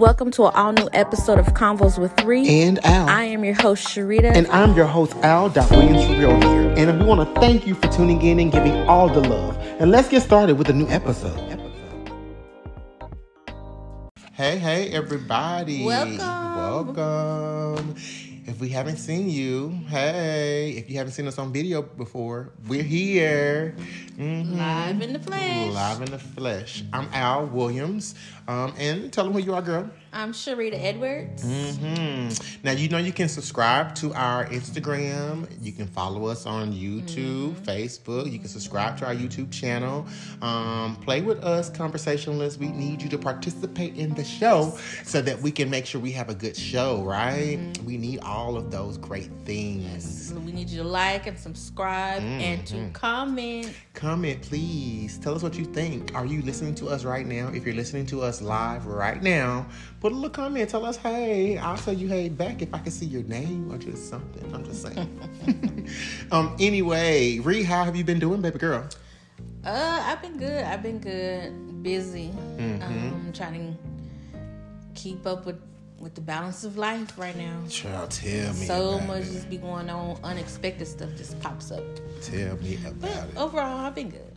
Welcome to an all new episode of Convos with Three. And Al. I am your host, Sharita. And I'm your host, Al. Williams Real here. And we want to thank you for tuning in and giving all the love. And let's get started with a new episode. Hey, hey, everybody. Welcome. Welcome. If we haven't seen you, hey, if you haven't seen us on video before, we're here. Mm-hmm. Live in the flesh. Live in the flesh. I'm Al Williams. Um, and tell them who you are, girl. I'm Sharita Edwards. Mm-hmm. Now, you know you can subscribe to our Instagram. You can follow us on YouTube, mm-hmm. Facebook. You can subscribe to our YouTube channel. Um, play with us, conversationalists. We need you to participate in the show so that we can make sure we have a good show, right? Mm-hmm. We need all of those great things. Yes. We need you to like and subscribe and to mm-hmm. comment. Comment, please. Tell us what you think. Are you listening to us right now? If you're listening to us live right now, put a little comment. Tell us, hey, I'll tell you hey back if I can see your name or just something. I'm just saying. um. Anyway, Ri, how have you been doing, baby girl? Uh, I've been good. I've been good. Busy. Mm-hmm. Um, trying to keep up with with the balance of life right now. Child, tell me. So much it. just be going on. Unexpected stuff just pops up. Tell me about but it. Overall, I've been good.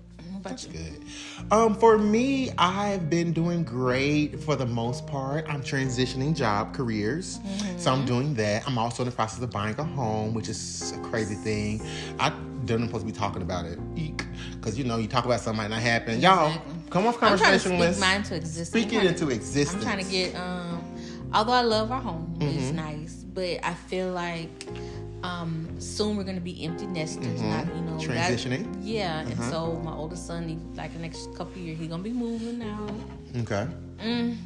That's good. Um, for me, I've been doing great for the most part. I'm transitioning job careers, mm-hmm. so I'm doing that. I'm also in the process of buying a home, which is a crazy thing. I don't supposed to be talking about it, eek, because you know you talk about something might not happen. Exactly. Y'all, come off conversation I'm trying to speak mine to existence. Speak it into existence. I'm trying to get. Um, although I love our home, mm-hmm. it's nice, but I feel like um, soon we're gonna be empty nesters, mm-hmm. not you know transitioning. That, yeah, and uh-huh. so my oldest son, he, like the next couple years, he's gonna be moving out. Okay. Mm,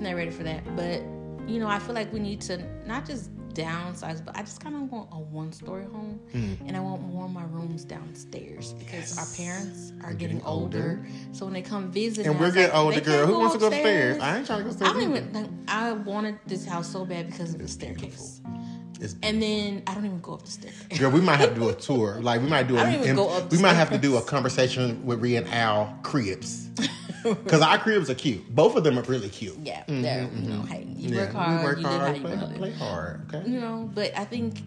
not ready for that, but you know, I feel like we need to not just downsize, but I just kind of want a one-story home, mm. and I want more of my rooms downstairs because yes. our parents are getting, getting older. So when they come visit, and we're getting like, older, girl, who wants to go upstairs? I ain't trying to go upstairs. I don't even. Like, I wanted this house so bad because of the staircase. Beautiful. It's and then I don't even go up the stairs. Girl, we might have to do a tour. Like we might do. I don't even go up. we might have to do a conversation with Rhea and Al cribs. Because our cribs are cute. Both of them are really cute. Yeah, mm-hmm, they're mm-hmm. you know, hey, you yeah, work hard, we work you hard, live how you play, play hard. Okay. You know, but I think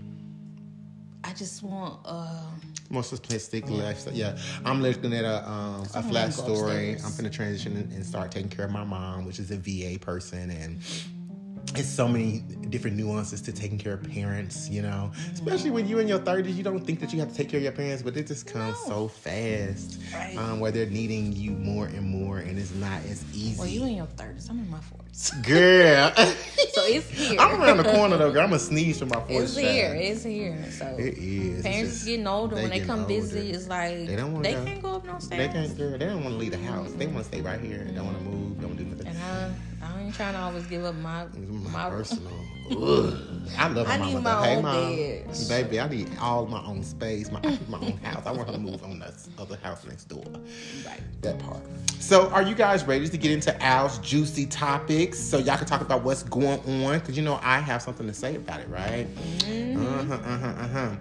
I just want. Uh, more simplistic yeah. lifestyle. Yeah, I'm looking at a um, a flat story. I'm gonna transition and start taking care of my mom, which is a VA person, and it's so many different nuances to taking care of parents, you know. Especially when you're in your 30s, you don't think that you have to take care of your parents, but it just comes no. so fast. Right. Um, where they're needing you more and more, and it's not as easy. Well, you in your 30s. I'm in my 40s. Girl. so it's here. I'm around the corner, though, girl. I'm going to sneeze from my 40s. It's here. It's here. So it is. Parents just, getting older. They when they come older. visit, it's like they, don't wanna they go, can't go up no stairs. They can't, girl. They don't want to leave the house. They want to stay right here. They don't want to move. They Don't do nothing. And I ain't trying to always give up my my, personal. I love my I need my hey, own mom, bed. baby, I need all my own space, my my own house. I want her to move on that other house next door. Right, that part. So, are you guys ready to get into Al's juicy topics so y'all can talk about what's going on? Because you know I have something to say about it, right? Mm-hmm. Uh huh. Uh huh. Uh huh.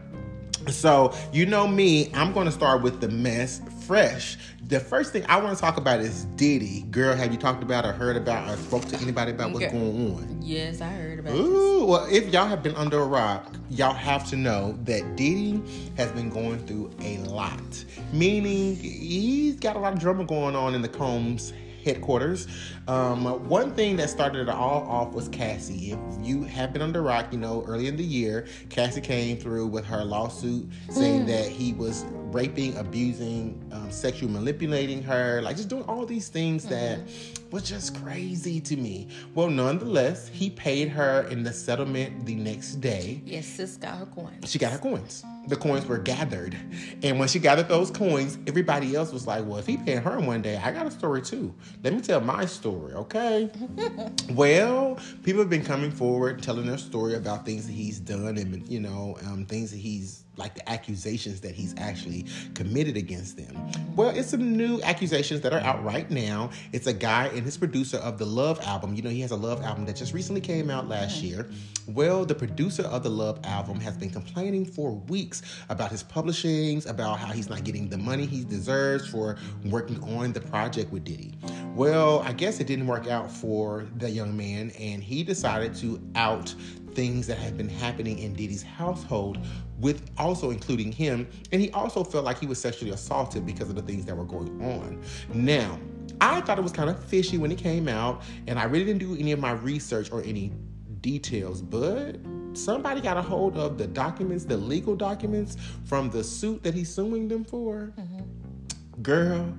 So, you know me, I'm going to start with the mess fresh. The first thing I want to talk about is Diddy. Girl, have you talked about or heard about or spoke to anybody about what's going on? Yes, I heard about it. Ooh, this. well, if y'all have been under a rock, y'all have to know that Diddy has been going through a lot. Meaning, he's got a lot of drama going on in the Combs headquarters. Um, one thing that started it all off was Cassie. If you have been under rock, you know, early in the year, Cassie came through with her lawsuit saying mm. that he was raping, abusing, um, sexually manipulating her, like just doing all these things mm-hmm. that was just crazy to me. Well, nonetheless, he paid her in the settlement the next day. Yes, sis got her coins. She got her coins. The coins were gathered. And when she gathered those coins, everybody else was like, well, if he paid her one day, I got a story too. Let me tell my story, okay? well, people have been coming forward telling their story about things that he's done and, you know, um, things that he's like the accusations that he's actually committed against them. Well, it's some new accusations that are out right now. It's a guy and his producer of the Love album. You know, he has a Love album that just recently came out last year. Well, the producer of the Love album has been complaining for weeks about his publishings, about how he's not getting the money he deserves for working on the project with Diddy. Well, I guess it didn't work out for the young man, and he decided to out things that had been happening in Diddy's household, with also including him. And he also felt like he was sexually assaulted because of the things that were going on. Now, I thought it was kind of fishy when it came out, and I really didn't do any of my research or any details, but somebody got a hold of the documents, the legal documents from the suit that he's suing them for. Mm-hmm. Girl,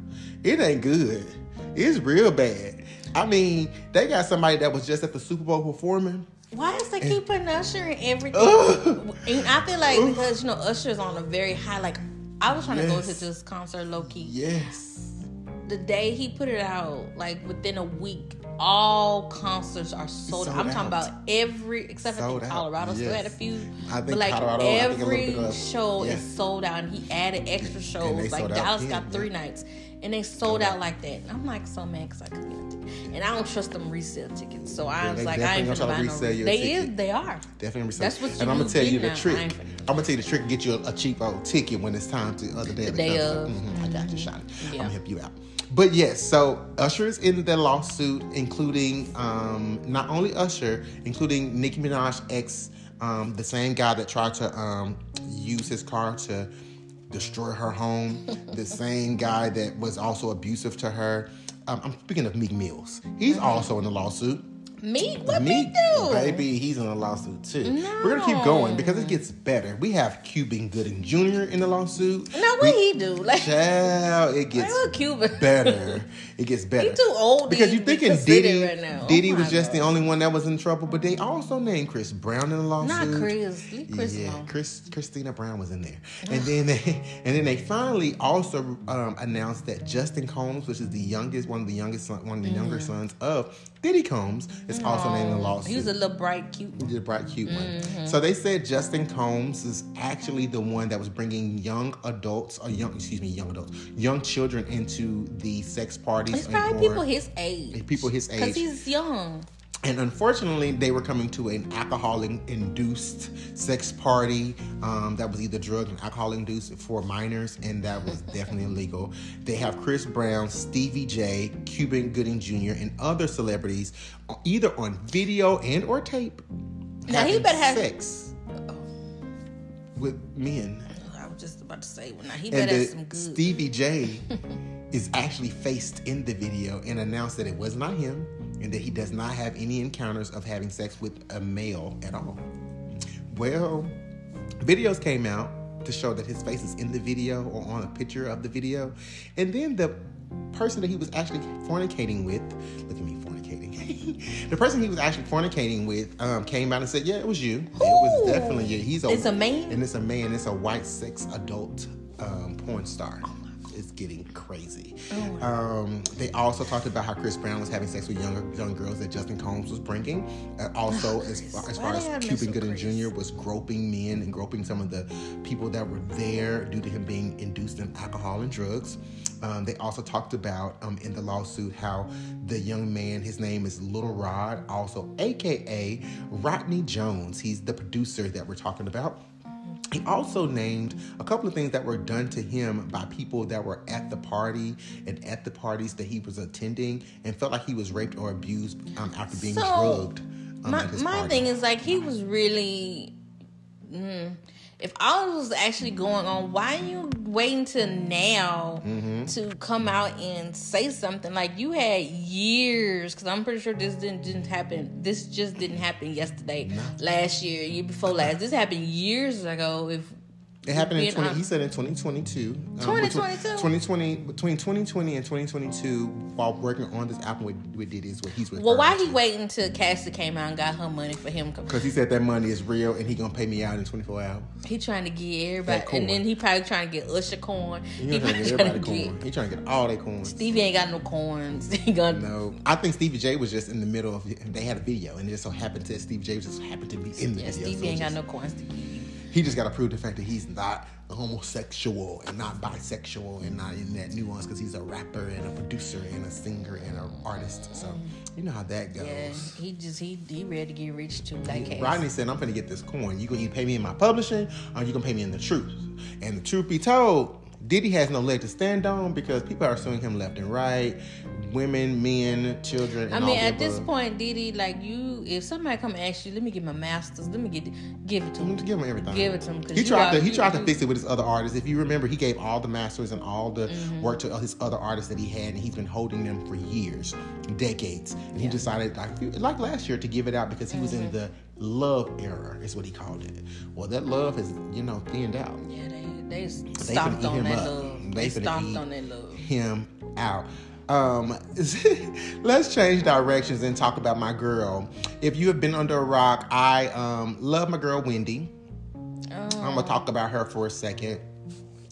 it ain't good. It's real bad. I mean, they got somebody that was just at the Super Bowl performing. Why is they keep putting Usher in everything? and I feel like because you know Usher's on a very high. Like I was trying yes. to go to this concert, low key. Yes. The day he put it out, like within a week, all concerts are sold, sold I'm out. talking about every except sold for Colorado yes. still had a few. I think but like Colorado, every show yes. is sold out and he added extra shows. Like Dallas got three nights and they sold out like that. And I'm like so mad because I couldn't get a ticket. And I don't trust them resale tickets. So I was like, I ain't gonna buy no. They ticket. is, they are. Definitely resell. That's what you And I'm gonna tell you the now. trick. I'm gonna tell you the trick. To get you a, a cheap old ticket when it's time to other day. The day of. Mm-hmm. I got you, shot. Yeah. I'm gonna help you out. But yes, so Usher is in the lawsuit, including um, not only Usher, including Nicki Minaj ex, um, the same guy that tried to um, use his car to destroy her home, the same guy that was also abusive to her. Um, I'm speaking of Meek Mills. He's also in the lawsuit. Meek? What Meek, do? Baby, he's in a lawsuit too. No. We're gonna keep going because it gets better. We have Cuban Gooding Jr. in the lawsuit. No, what we, he do? Like, child, it gets Cuban. better. It gets better. He too old because you're thinking Diddy? Right now. Diddy oh was just God. the only one that was in trouble, but they also named Chris Brown in the lawsuit. Not Chris. Chris yeah, Chris Christina Brown was in there, and then they and then they finally also um, announced that Justin Combs, which is the youngest, one of the youngest, son, one of the mm. younger sons of Diddy Combs, is also named in the lawsuit. He was a little bright, cute. He's a bright, cute mm-hmm. one. So they said Justin Combs is actually the one that was bringing young adults, or young, excuse me, young adults, young children into the sex parties. It's probably people his age. People his age. Because he's young. And unfortunately, they were coming to an alcohol induced sex party um, that was either drug and alcohol induced for minors, and that was definitely illegal. They have Chris Brown, Stevie J, Cuban Gooding Jr., and other celebrities either on video and or tape now having he better have sex with men. I was just about to say, well, now he better have some good. Stevie J is actually faced in the video and announced that it was not him and that he does not have any encounters of having sex with a male at all. Well, videos came out to show that his face is in the video or on a picture of the video. And then the person that he was actually fornicating with, look at me fornicating. the person he was actually fornicating with um, came out and said, "Yeah, it was you. Ooh, it was definitely you. He's a, it's a man, and it's a man. It's a white sex adult um, porn star." Is getting crazy. Oh, um, they also talked about how Chris Brown was having sex with younger young girls that Justin Combs was bringing. Uh, also, as far, as, far as Cuban Gooding Jr. was groping men and groping some of the people that were there due to him being induced in alcohol and drugs. Um, they also talked about um, in the lawsuit how the young man, his name is Little Rod, also AKA Rodney Jones. He's the producer that we're talking about. He also named a couple of things that were done to him by people that were at the party and at the parties that he was attending and felt like he was raped or abused um, after being so, drugged. Um, my, my thing is like he was really. Mm, if all this was actually going on, why are you waiting till now mm-hmm. to come out and say something? Like you had years, because I'm pretty sure this didn't didn't happen. This just didn't happen yesterday, no. last year, year before last. This happened years ago. If it happened in 20, he said in 2022. 2022? Um, 2020, between 2020 and 2022, while working on this album with, with Diddy is what he's with. Well, why he waiting until Cassie came out and got her money for him? Because he said that money is real and he gonna pay me out in 24 hours. He trying to get everybody, and then he probably trying to get Usher corn. He, he trying to get everybody to corn. He trying to get all their corn. Stevie ain't got no corns. He got no. I think Stevie J was just in the middle of. They had a video, and it just so happened to Stevie J just happened to be in the yeah, video. Stevie so ain't just, got no corns to give he just got to prove the fact that he's not homosexual and not bisexual and not in that nuance because he's a rapper and a producer and a singer and an artist. So you know how that goes. Yeah, he just he he ready to get rich too. That case. Rodney said, "I'm gonna get this coin. You gonna either pay me in my publishing or you gonna pay me in the truth." And the truth be told, Diddy has no leg to stand on because people are suing him left and right. women, men, children. I mean, at this point, Diddy, like you, if somebody come ask you, let me get my masters, let me get, give it to him. give him everything. Give it to him. He tried to he tried to fix it with his other artists. If you remember, he gave all the masters and all the Mm-hmm. work to his other artists that he had, and he's been holding them for years, decades. And he decided, like, like last year, to give it out because he was in Mm-hmm. the love era, is what he called it. Well, that love has you know thinned out. Yeah, they they stomped eat on him that up. love. They They stomped eat on that love. him out. Um, let's change directions and talk about my girl. If you have been under a rock, I um, love my girl Wendy. I'm gonna talk about her for a second.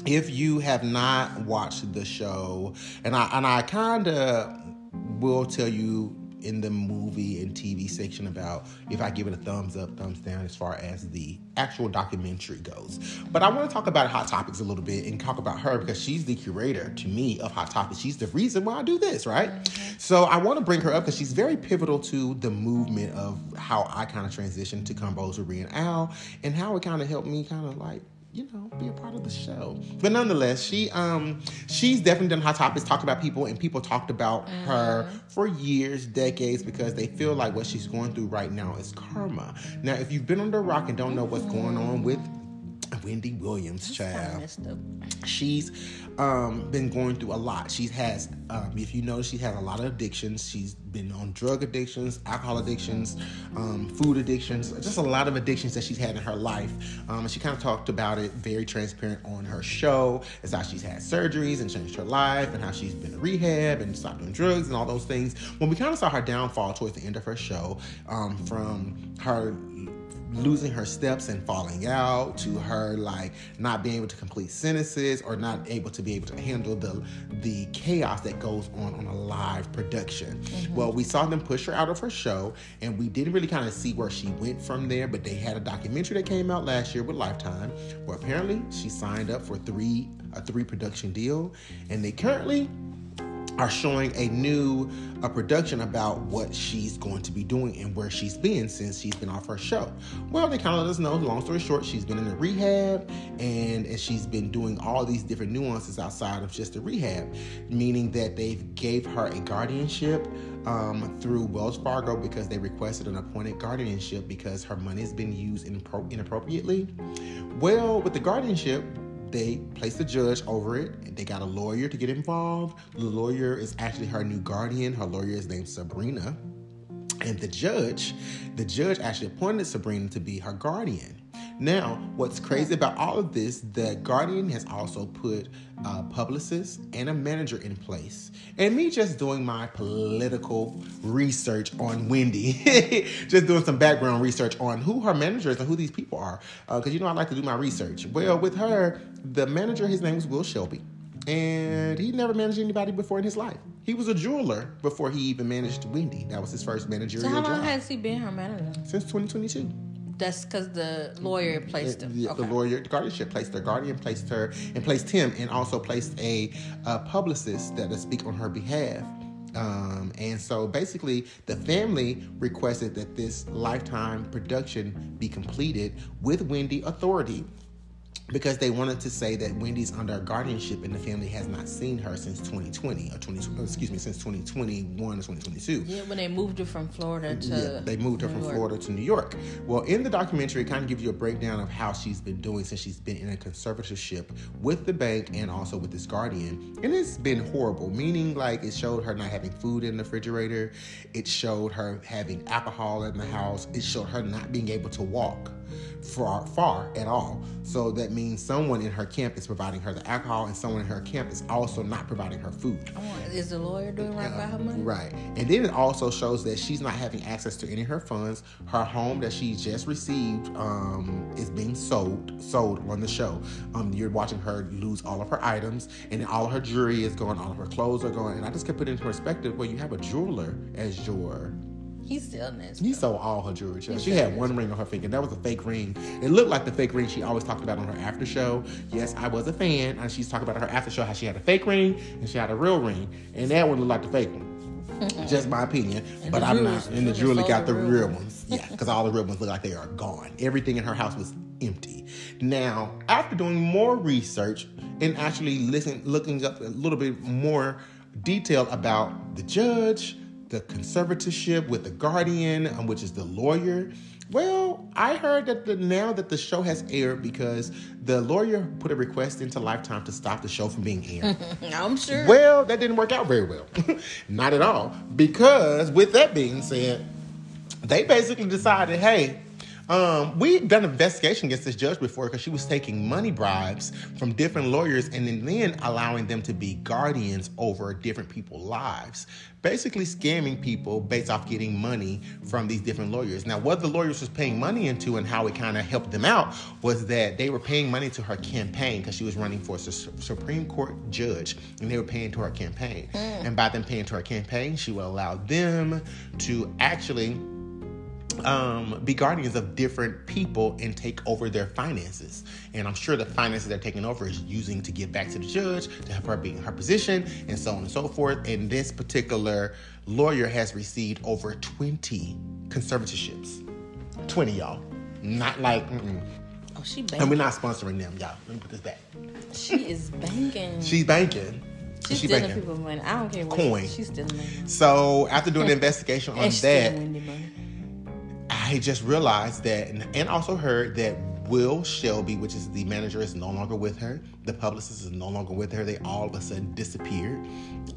If you have not watched the show, and I and I kind of will tell you in the movie and TV section about if I give it a thumbs up, thumbs down as far as the actual documentary goes. But I want to talk about Hot Topics a little bit and talk about her because she's the curator to me of Hot Topics. She's the reason why I do this, right? So I want to bring her up because she's very pivotal to the movement of how I kind of transitioned to Composer and Al and how it kind of helped me kind of like you know, be a part of the show. But nonetheless, she um she's definitely done hot topics, talked about people, and people talked about her for years, decades, because they feel like what she's going through right now is karma. Now, if you've been under a rock and don't know what's going on with Wendy Williams, child she's um, been going through a lot. She has, um, if you know, she has a lot of addictions. She's been on drug addictions, alcohol addictions, um, food addictions, just a lot of addictions that she's had in her life. Um, and she kind of talked about it very transparent on her show. It's how she's had surgeries and changed her life, and how she's been to rehab and stopped doing drugs and all those things. When we kind of saw her downfall towards the end of her show, um, from her losing her steps and falling out to her like not being able to complete sentences or not able to be able to handle the the chaos that goes on on a live production. Mm-hmm. Well we saw them push her out of her show and we didn't really kind of see where she went from there but they had a documentary that came out last year with lifetime where apparently she signed up for three a three production deal and they currently are showing a new a production about what she's going to be doing and where she's been since she's been off her show. Well, they kind of let us know, long story short, she's been in a rehab and, and she's been doing all these different nuances outside of just the rehab, meaning that they gave her a guardianship um, through Wells Fargo because they requested an appointed guardianship because her money has been used inappro- inappropriately. Well, with the guardianship, they placed a judge over it. They got a lawyer to get involved. The lawyer is actually her new guardian. Her lawyer is named Sabrina. And the judge, the judge actually appointed Sabrina to be her guardian. Now, what's crazy about all of this, the Guardian has also put a publicist and a manager in place. And me just doing my political research on Wendy, just doing some background research on who her manager is and who these people are. Uh, because you know, I like to do my research. Well, with her, the manager, his name was Will Shelby. And he never managed anybody before in his life. He was a jeweler before he even managed Wendy. That was his first managerial job. So how long job. has he been her manager? Since 2022. That's because the lawyer placed him. The, the lawyer, the guardianship placed her. Guardian placed her and placed him, and also placed a, a publicist that to speak on her behalf. Um, and so basically, the family requested that this lifetime production be completed with Wendy authority because they wanted to say that Wendy's under guardianship and the family has not seen her since 2020 or 20 excuse me since 2021 or 2022. Yeah, when they moved her from Florida to Yeah, they moved her New from York. Florida to New York. Well, in the documentary, it kind of gives you a breakdown of how she's been doing since she's been in a conservatorship with the bank and also with this guardian. And it's been horrible, meaning like it showed her not having food in the refrigerator, it showed her having alcohol in the house, it showed her not being able to walk far far at all. So that means someone in her camp is providing her the alcohol and someone in her camp is also not providing her food. Want- Is the lawyer doing right by her money? Right. And then it also shows that she's not having access to any of her funds. Her home that she just received um, is being sold sold on the show. Um, you're watching her lose all of her items, and all of her jewelry is gone, all of her clothes are gone. And I just kept it into perspective where you have a jeweler as your He's selling this. he sold all her jewelry. He She had one ring on her finger. That was a fake ring. It looked like the fake ring she always talked about on her after show. Yes, I was a fan. And she's talking about her after show how she had a fake ring and she had a real ring. And that one looked like the fake one. Just my opinion. And but I'm jewelers- not. And the jewelry got the the real ones. ones. Yeah, because all the real ones look like they are gone. Everything in her house was empty. Now, after doing more research and actually listen, looking up a little bit more detail about the judge, the conservatorship with the guardian, um, which is the lawyer. Well, I heard that the now that the show has aired because the lawyer put a request into Lifetime to stop the show from being aired. I'm sure. well, that didn't work out very well. Not at all. Because with that being said, they basically decided, hey, um, we've done an investigation against this judge before because she was taking money bribes from different lawyers and then, then allowing them to be guardians over different people's lives. Basically, scamming people based off getting money from these different lawyers. Now, what the lawyers was paying money into and how it kind of helped them out was that they were paying money to her campaign because she was running for a Supreme Court judge and they were paying to her campaign. Mm. And by them paying to her campaign, she would allow them to actually um, be guardians of different people and take over their finances. And I'm sure the finances they're taking over is using to give back to the judge to help her be in her position and so on and so forth. And this particular lawyer has received over 20 conservatorships. 20, y'all. Not like, mm-mm. Oh, she banking. And we're not sponsoring them, y'all. Let me put this back. She is banking. She's banking. She's she stealing people's money. I don't care what Coin. she's stealing money. So after doing the investigation on that, I just realized that, and also heard that Will Shelby, which is the manager, is no longer with her. The publicist is no longer with her. They all of a sudden disappeared.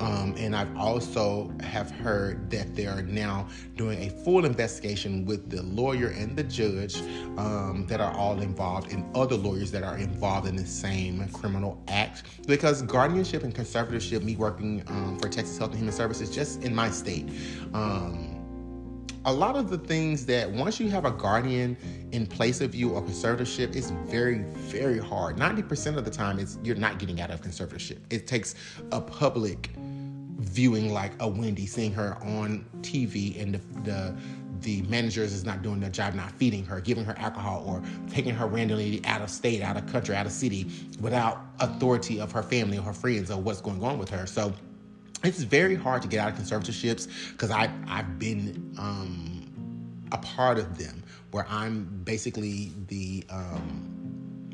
Um, and I've also have heard that they are now doing a full investigation with the lawyer and the judge um, that are all involved, and other lawyers that are involved in the same criminal act. Because guardianship and conservatorship, me working um, for Texas Health and Human Services, just in my state. A lot of the things that once you have a guardian in place of you or conservatorship, it's very, very hard. 90% of the time, it's you're not getting out of conservatorship. It takes a public viewing like a Wendy, seeing her on TV and the, the the managers is not doing their job, not feeding her, giving her alcohol, or taking her randomly out of state, out of country, out of city without authority of her family or her friends or what's going on with her. So it's very hard to get out of conservatorships because I I've been um, a part of them where I'm basically the um,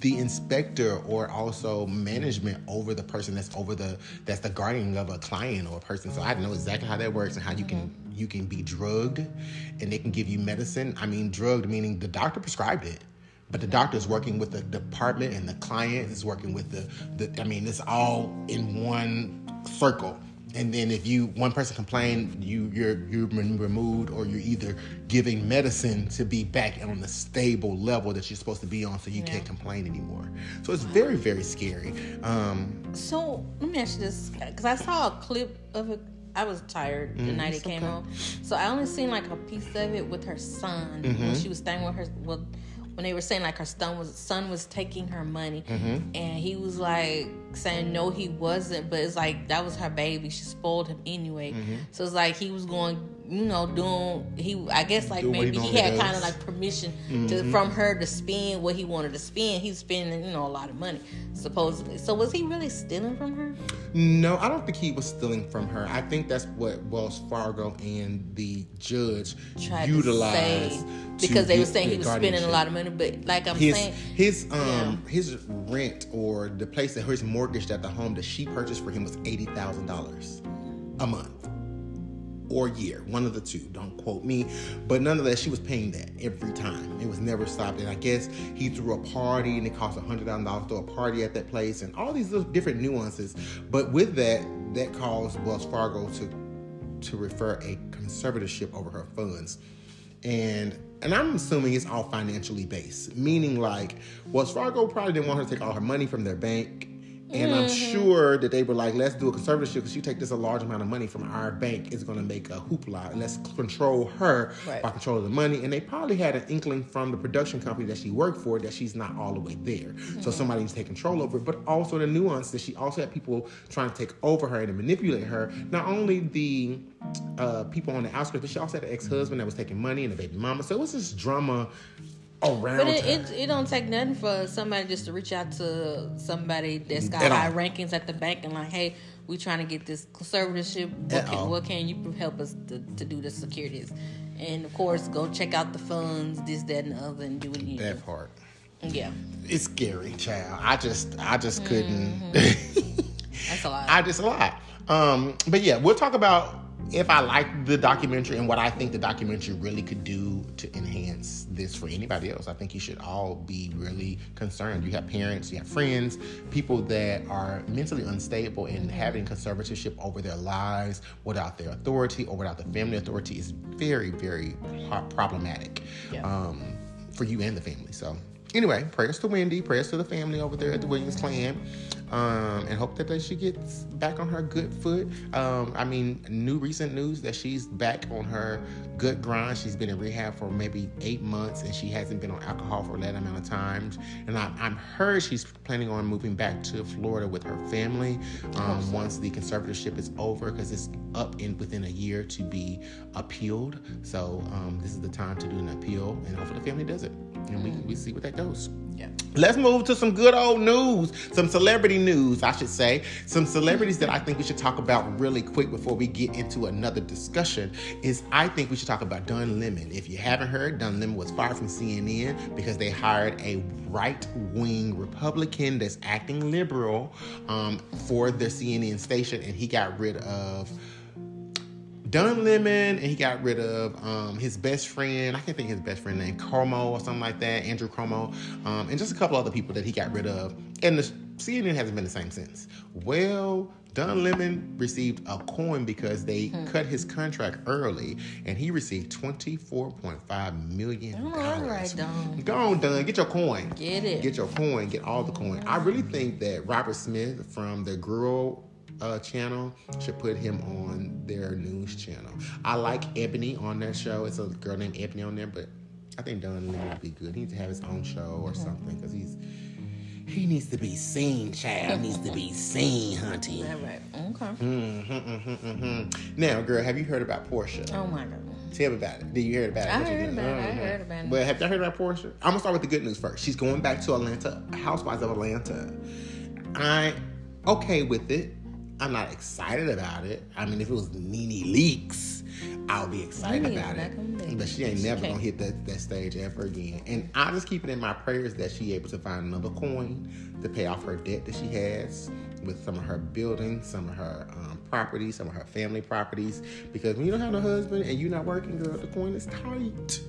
the inspector or also management over the person that's over the that's the guardian of a client or a person. So I know exactly how that works and how you can you can be drugged and they can give you medicine. I mean drugged meaning the doctor prescribed it but the doctor is working with the department and the client is working with the, the i mean it's all in one circle and then if you one person complain you you're you're removed or you're either giving medicine to be back on the stable level that you're supposed to be on so you yeah. can't complain anymore so it's very very scary um, so let me ask you this because i saw a clip of it I was tired the mm, night it came okay. on, so I only seen like a piece of it with her son mm-hmm. when she was staying with her. Well, when they were saying like her son was son was taking her money mm-hmm. and he was like saying no he wasn't but it's like that was her baby she spoiled him anyway mm-hmm. so it's like he was going you know, doing he I guess like maybe he, he had kind of like permission mm-hmm. to from her to spend what he wanted to spend. He's spending, you know, a lot of money, supposedly. So was he really stealing from her? No, I don't think he was stealing from her. I think that's what Wells Fargo and the judge Tried utilized because they were saying he was spending a lot of money. But like I'm his, saying, his um yeah. his rent or the place that his mortgage at the home that she purchased for him was eighty thousand dollars a month or year, one of the two. Don't quote me, but nonetheless, she was paying that every time. It was never stopped. And I guess he threw a party, and it cost a hundred thousand dollars to throw a party at that place, and all these little different nuances. But with that, that caused Wells Fargo to to refer a conservatorship over her funds, and and I'm assuming it's all financially based, meaning like Wells Fargo probably didn't want her to take all her money from their bank and mm-hmm. I'm sure that they were like, let's do a conservatorship because you take this a large amount of money from our bank, it's going to make a hoopla. And let's control her right. by controlling the money. And they probably had an inkling from the production company that she worked for that she's not all the way there. Mm-hmm. So somebody needs to take control over it. But also the nuance that she also had people trying to take over her and manipulate her. Not only the uh, people on the outskirts, but she also had an ex husband that was taking money and a baby mama. So it was this drama around. But it, it, it don't take nothing for somebody just to reach out to somebody that's got high rankings at the bank and like, hey, we trying to get this conservatorship. What can, what can, you help us to, to do the securities? And of course, go check out the funds, this, that, and the other, and do what you that do. part. Yeah, it's scary, child. I just, I just couldn't. Mm-hmm. That's a lot. I just a lot. Um, but yeah, we'll talk about if I like the documentary and what I think the documentary really could do to enhance this for anybody else. I think you should all be really concerned. You have parents, you have friends, people that are mentally unstable and having conservatorship over their lives without their authority or without the family authority is very, very problematic yeah. um, for you and the family. So anyway, prayers to Wendy, prayers to the family over there at the Williams clan, um, and hope that she gets back on her good foot. Um, I mean, new recent news that she's back on her good grind. She's been in rehab for maybe eight months, and she hasn't been on alcohol for that amount of times. And I, I'm heard she's planning on moving back to Florida with her family um, once the conservatorship is over, because it's up in within a year to be appealed. So um, this is the time to do an appeal, and hopefully the family does it and we, we see what that Yeah. Let's move to some good old news, some celebrity news, I should say. Some celebrities that I think we should talk about really quick before we get into another discussion is I think we should talk about Don Lemon. If you haven't heard, Don Lemon was fired from CNN because they hired a right wing Republican that's acting liberal um, for their CNN station, and he got rid of Don Lemon, and he got rid of um, his best friend. I can't think his best friend name, Cuomo or something like that, Andrew Cuomo, um, and just a couple other people that he got rid of. And the CNN hasn't been the same since. Well, Don Lemon received a coin because they hmm. cut his contract early, and he received twenty four point five million dollars. All right, Don. Go on, Don. Get your coin. Get it. Get your coin. Get all the coin. I really think that Robert Smith from the Girl uh, channel should put him on their news channel. I like Ebony on that show. It's a girl named Ebony on there, but I think Don Lee would be good. He needs to have his own show or something because he's he needs to be seen, child. He needs to be seen, hunting. All right. Okay. Mm-hmm, mm-hmm, mm-hmm. Now, girl, have you heard about Porsha? Oh my god. Tell me about it. Did you hear about it? I heard about it. I heard about it. But have you heard about Porsha? I'm gonna start with the good news first. She's going back to Atlanta, Housewives of Atlanta. I okay with it. I'm not excited about it. I mean, if it was NeNe Leakes, I'll be excited about it. But she ain't never gonna hit that, that stage ever again. And I just keep it in my prayers that she able to find another coin to pay off her debt that she has with some of her buildings, some of her um, properties, some of her family properties. Because when you don't have no husband and you're not working, girl, the coin is tight.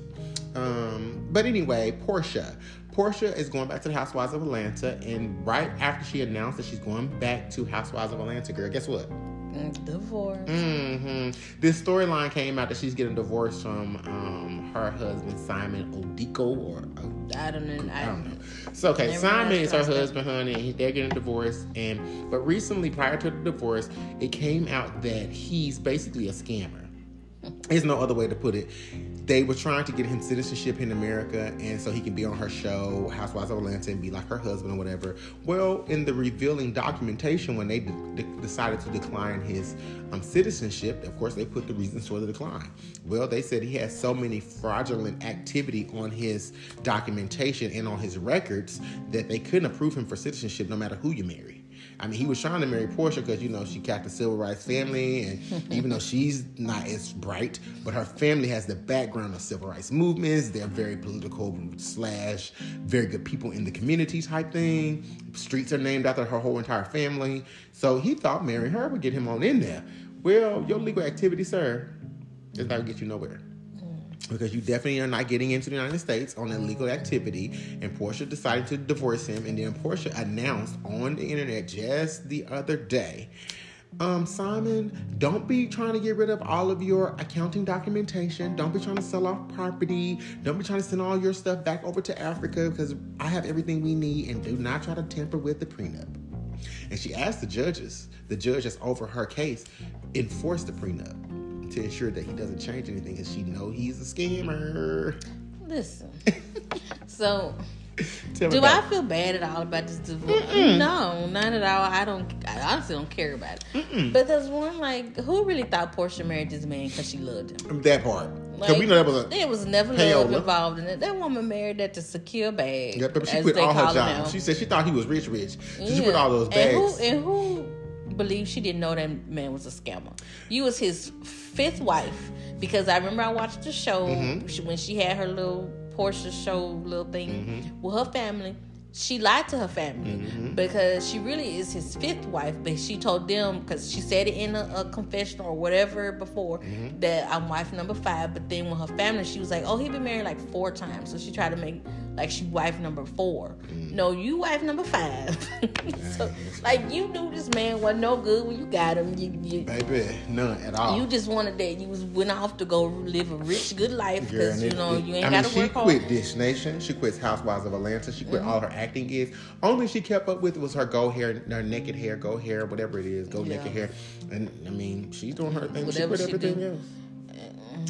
Um, but anyway, Porsha. Porsha is going back to the Housewives of Atlanta, and right after she announced that she's going back to Housewives of Atlanta, girl, guess what? Mm, divorce. Mm-hmm. This storyline came out that she's getting divorced from um, her husband Simon Odiko, or uh, I don't know. I, don't know. So okay, Simon is her husband, honey. and They're getting divorced, and but recently, prior to the divorce, it came out that he's basically a scammer. There's no other way to put it they were trying to get him citizenship in America, and so he can be on her show, Housewives of Atlanta, and be like her husband or whatever. Well, in the revealing documentation, when they de- decided to decline his um, citizenship, of course, they put the reasons for the decline. Well, they said he has so many fraudulent activity on his documentation and on his records that they couldn't approve him for citizenship no matter who you marry. I mean, he was trying to marry Porsha because you know she got the civil rights family, and even though she's not as bright, but her family has the background of civil rights movements. They're very political slash very good people in the community type thing. Streets are named after her whole entire family. So he thought marrying her would get him on in there. Well, your legal activity, sir, is not gonna get you nowhere because you definitely are not getting into the United States on illegal activity. And Porsha decided to divorce him. And then Porsha announced on the internet just the other day um, Simon, don't be trying to get rid of all of your accounting documentation. Don't be trying to sell off property. Don't be trying to send all your stuff back over to Africa because I have everything we need. And do not try to tamper with the prenup. And she asked the judges, the judge that's over her case, enforce the prenup to ensure that he doesn't change anything because she know he's a scammer. Listen, so do I feel bad at all about this divorce? Mm-mm. No, none at all. I don't. I honestly don't care about it. Mm-mm. But there's one like who really thought Porsha married this man because she loved him. That part. Like, we know that was a there was never payola. love involved in it. That woman married that to secure bags. Yeah, but she quit all her jobs. She said she thought he was rich, rich. So yeah. She put all those bags. And who, and who believe she didn't know that man was a scammer? You was his fifth wife because I remember I watched the show mm-hmm. when she had her little Porsha show little thing mm-hmm. with her family. she lied to her family Mm-hmm. because she really is his fifth wife, but she told them because she said it in a, a confession or whatever before Mm-hmm. that I'm wife number five. But then when her family, she was like, "Oh, he been married like four times," so she tried to make like she wife number four. Mm. No, you wife number five. so like you knew this man was no good when you got him. You you, Baby, none at all. you just wanted that. You was went off to go live a rich, good life because you know you ain't I mean, got to she quit. Dish Nation. She quit Housewives of Atlanta. She Mm-hmm. quit all her acting gigs. Only she kept up with was her go hair, her naked hair, go hair, whatever it is, go Yeah. naked hair. And I mean, she's doing her thing. Whatever she quit everything else.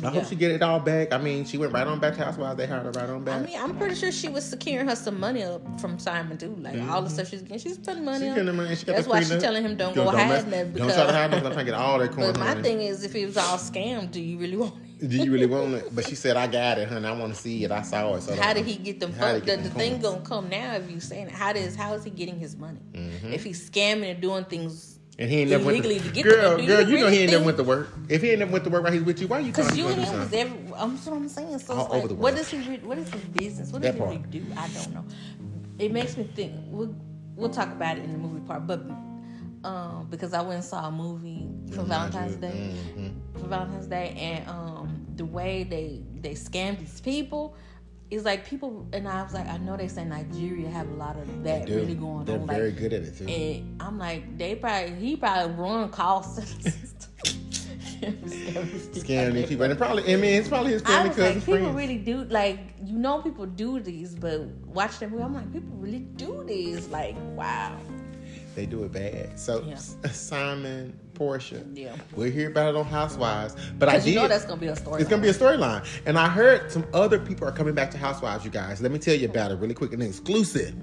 I yeah. hope she get it all back. I mean, she went right on back to Housewives. They hired her right on back. I mean, I'm pretty sure she was securing her some money up from Simon too. Like all the stuff she's getting, she's putting money She up. getting the money. She got That's the why she's telling him don't Don't- go don't hide mess- that Don't try to hide nothing. I'm trying to get all that coin. But my thing is, if it was all scam, do you really want it? Do you really want it? But she said, I got it, honey. I want to see it. I saw it. So How did he get them? How Funds? did he The, get the thing gonna come now if you saying it. How does how is he getting his money? Mm-hmm. If he's scamming and doing things And he ain't never went to, to get girl, them, girl. you You know he ain't never went to work. If he ain't never went to work while he's with you, why you Because you him and to do him was every. I'm what I'm saying. So All it's like, over the world. is he? What is his business? What That does he really do? I don't know. It makes me think. We'll we'll talk about it in the movie part, but um, because I went and saw a movie for Valentine's Day Mm-hmm. for Valentine's Day, and um, the way they they scam these people. Is like people, and I was like, I know they say Nigeria have a lot of that really going on, they're very like, good at it too. and I'm like, they probably he probably run call centers. Scamming these people, and probably, I mean, it's probably his I family, was like, people friends. really do like you know people do these, but watch that movie. I'm like, people really do these. Like, wow. They do it bad. So Yeah. Simon, Porsha, Yeah. we'll hear about it on Housewives. But I did. you know that's gonna be a story. It's gonna be a storyline, and I heard some other people are coming back to Housewives. You guys, let me tell you about it really quick. and exclusive.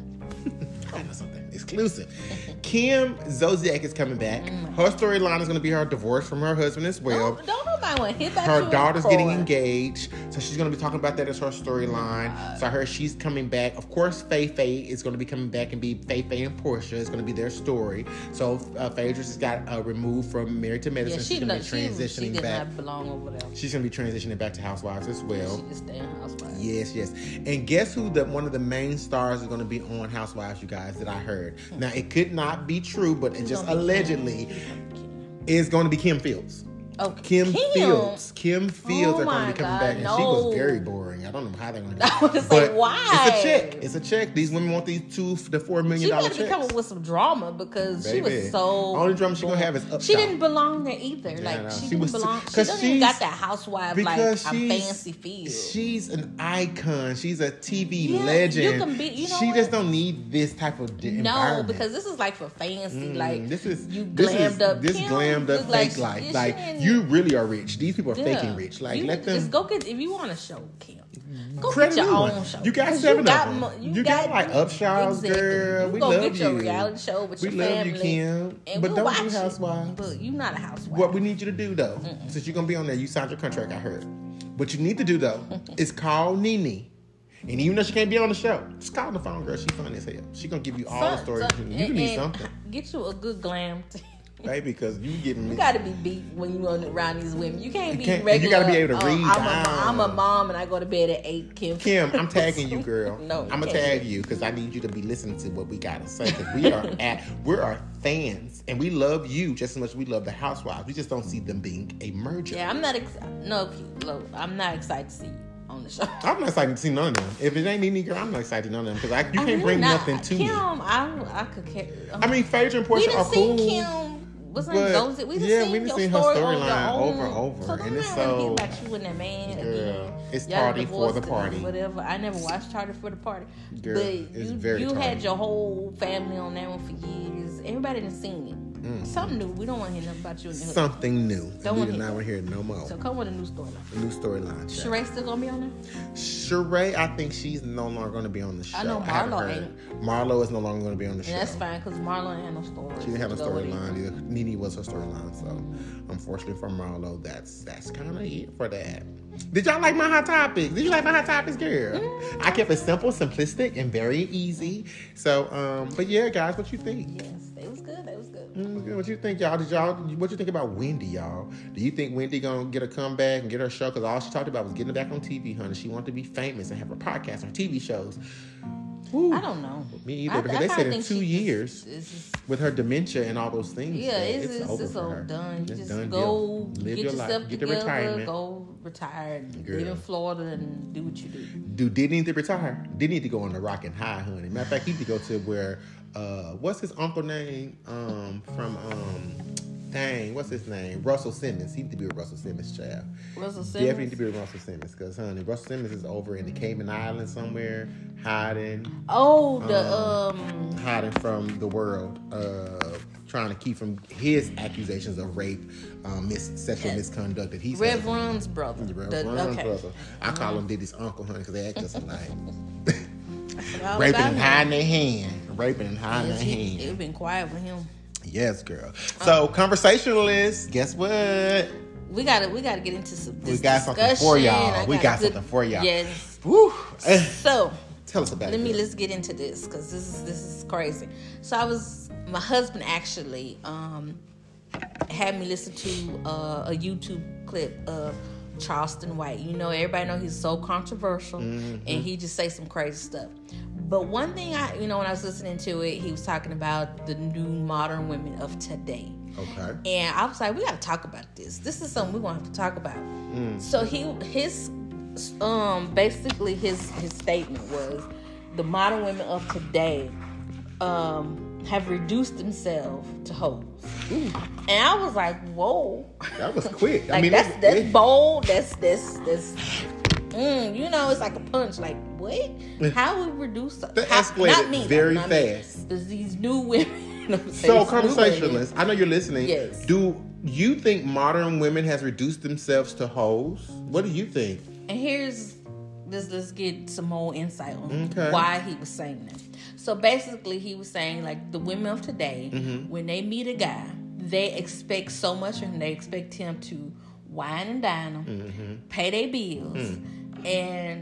I know something exclusive. Kim Zolciak is coming back. Her storyline is gonna be her divorce from her husband as well. Don't, don't nobody want to hit that. Her daughter's getting engaged, so she's gonna be talking about that as her storyline. So I heard she's coming back. Of course, Faye Faye is gonna be coming back and be Faye Faye and Porsha. It's gonna be their story. So uh, Phaedra's has got uh, removed from Married to Medicine. Yeah, she's gonna be transitioning she did back. belong over there. She's gonna be transitioning back to Housewives as well. She in housewife. Yes, yes. And guess who the one of the main stars is going to be on Housewives, you guys, that I heard. Now it could not be true, but it just allegedly is going to be Kim Fields. Oh, Kim, Kim. Fields. Kim Fields Oh are going to be coming God, back, and she was very boring. I don't know how they're going to. I was like, why? It's a check. It's a check. These women want these two, the four million She dollar better be coming with some drama because she was so. Only drama she gonna have is up She didn't belong there either. I like know. she, She didn't was- belong. She doesn't even got that housewife like she's fancy feel. she's an icon. She's a TV Yeah, legend. you can be- you know she what? just don't need this type of di- No, because this is like for fancy. Mm, like this is you this glammed is, up. This Kim glammed up like fake life. Like you really are rich. These people are Yeah. faking rich. Like you let them just go get if you want a show, Kim. Go get your own one. show. You got seven got of them. mo- You got, like Upshaws, girl. You We go love get your you. reality show with We your love family. you, Kim. and But we'll don't do. Housewives. But you're not a housewife. What we need you to do though, since you're gonna be on there, you signed your contract. I heard. What you need to do though is call Nene. And even though she can't be on the show, just call the phone, girl. She funny as hell. She gonna give you all the stories. some- you and- need something, Get you a good glam. T- baby, because you getting me. You gotta be beat when you run around these women. You can't be can't- and you gotta be able to uh, read I'm. A, I'm a mom and I go to bed at eight. Kim. Kim, I'm tagging you, girl. No, I'm gonna tag you because I need you to be listening to what we gotta say. Because we are at, we're our fans, and we love you just as much as we love the Housewives. We just don't see them being a merger. Yeah, I'm not. Ex- no, look, I'm not excited to see you on the show. I'm not excited to see none of them. If it ain't Nene, girl, I'm not excited to none of them because you I'm can't bring not- nothing to Kim, me. I, I could care. I mean, Phaedra and Porsha are cool. Kim. What's but- name? Those, we done yeah, seen we your seen her storyline over and over, So and it's so- hear about you and that man Girl, again. it's Y'all tardy for the party. Whatever. I never watched Tardy for the Party. Girl, but it's you, you tardy. had your whole family on that one for years. Everybody done seen it. Something new. We don't want to hear nothing about you in the hood. Mm. Something new. Don't do hear not want to hear no more. So come with a new storyline. New storyline. Sheree still gonna be on there? Sheree, I think she's no longer going to be on the show. I know Marlo heard. Marlo is no longer going to be on the show. That's fine because Marlo had no story. She didn't have a to go with it. storyline. either. Nene was her storyline. So, unfortunately for Marlo, that's that's kind of it for that. Did y'all like my hot topics? Did you like my hot topics, girl? Mm. I kept it simple, simplistic, and very easy. So, um, but yeah, guys, what you think? Yes, What you think, y'all? Did y'all? What you think about Wendy, y'all? Do you think Wendy gonna get a comeback and get her show? Because all she talked about was getting back on TV, honey. She wanted to be famous and have her podcast, her TV shows. Whew. I don't know. Me either, I- because I they said in two she just- years just- with her dementia and all those things. yeah, it's it's, over it's for all her. done. You just done go deal. get your yourself life. Get the together, retirement. go retire, Girl. live in Florida, and do what you do. Dude did need to retire. Did need to go on the rock and high, honey. Matter of fact, he need to go to where uh what's his uncle name? Um from um dang, what's his name? Russell Simmons. He need to be a Russell Simmons, child. Russell Simmons. Definitely need to be with Russell Simmons, cause honey, Russell Simmons is over in the Cayman Islands somewhere, hiding, Oh, the um, hiding from the world, uh, trying to keep from his accusations of rape, um, mis- sexual misconduct that he's Rev had. Run's brother. Rev The- Run's okay. brother. I call him Diddy's uncle, honey, because they act just alike. I forgot all raping and hiding their hand. Raping and hiding their hand. It's been quiet with him. Yes, girl. So, conversationalists, guess what? We gotta we gotta get into some. We got something for y'all. I We got something for y'all. Yes. Woo. So Tell us about let it. me girl. let's get into this because this is this is crazy. So I was my husband actually um had me listen to uh, a YouTube clip of Charleston White. You know, everybody know he's so controversial Mm-hmm. and he just say some crazy stuff. But one thing I, you know, when I was listening to it, he was talking about the new modern women of today. Okay. And I was like, we got to talk about this. This is something we're gonna have to talk about. Mm. So he his um basically his his statement was the modern women of today um have reduced themselves to hoes. And I was like, whoa. That was quick. I mean, that's it- that's it- bold. That's that's that's mm, you know, it's like a punch. Like what? How we reduce? That how, escalated not me, very not me. fast. There's these new women. you know what I'm saying? So, These new women. conversationalists, I know you're listening. Yes. Do you think modern women has reduced themselves to hoes? What do you think? And here's let's let's get some more insight on Okay. why he was saying that. So basically, he was saying like the women of today, Mm-hmm. when they meet a guy, they expect so much from him. They expect him to wine and dine them, Mm-hmm. pay their bills, Mm. and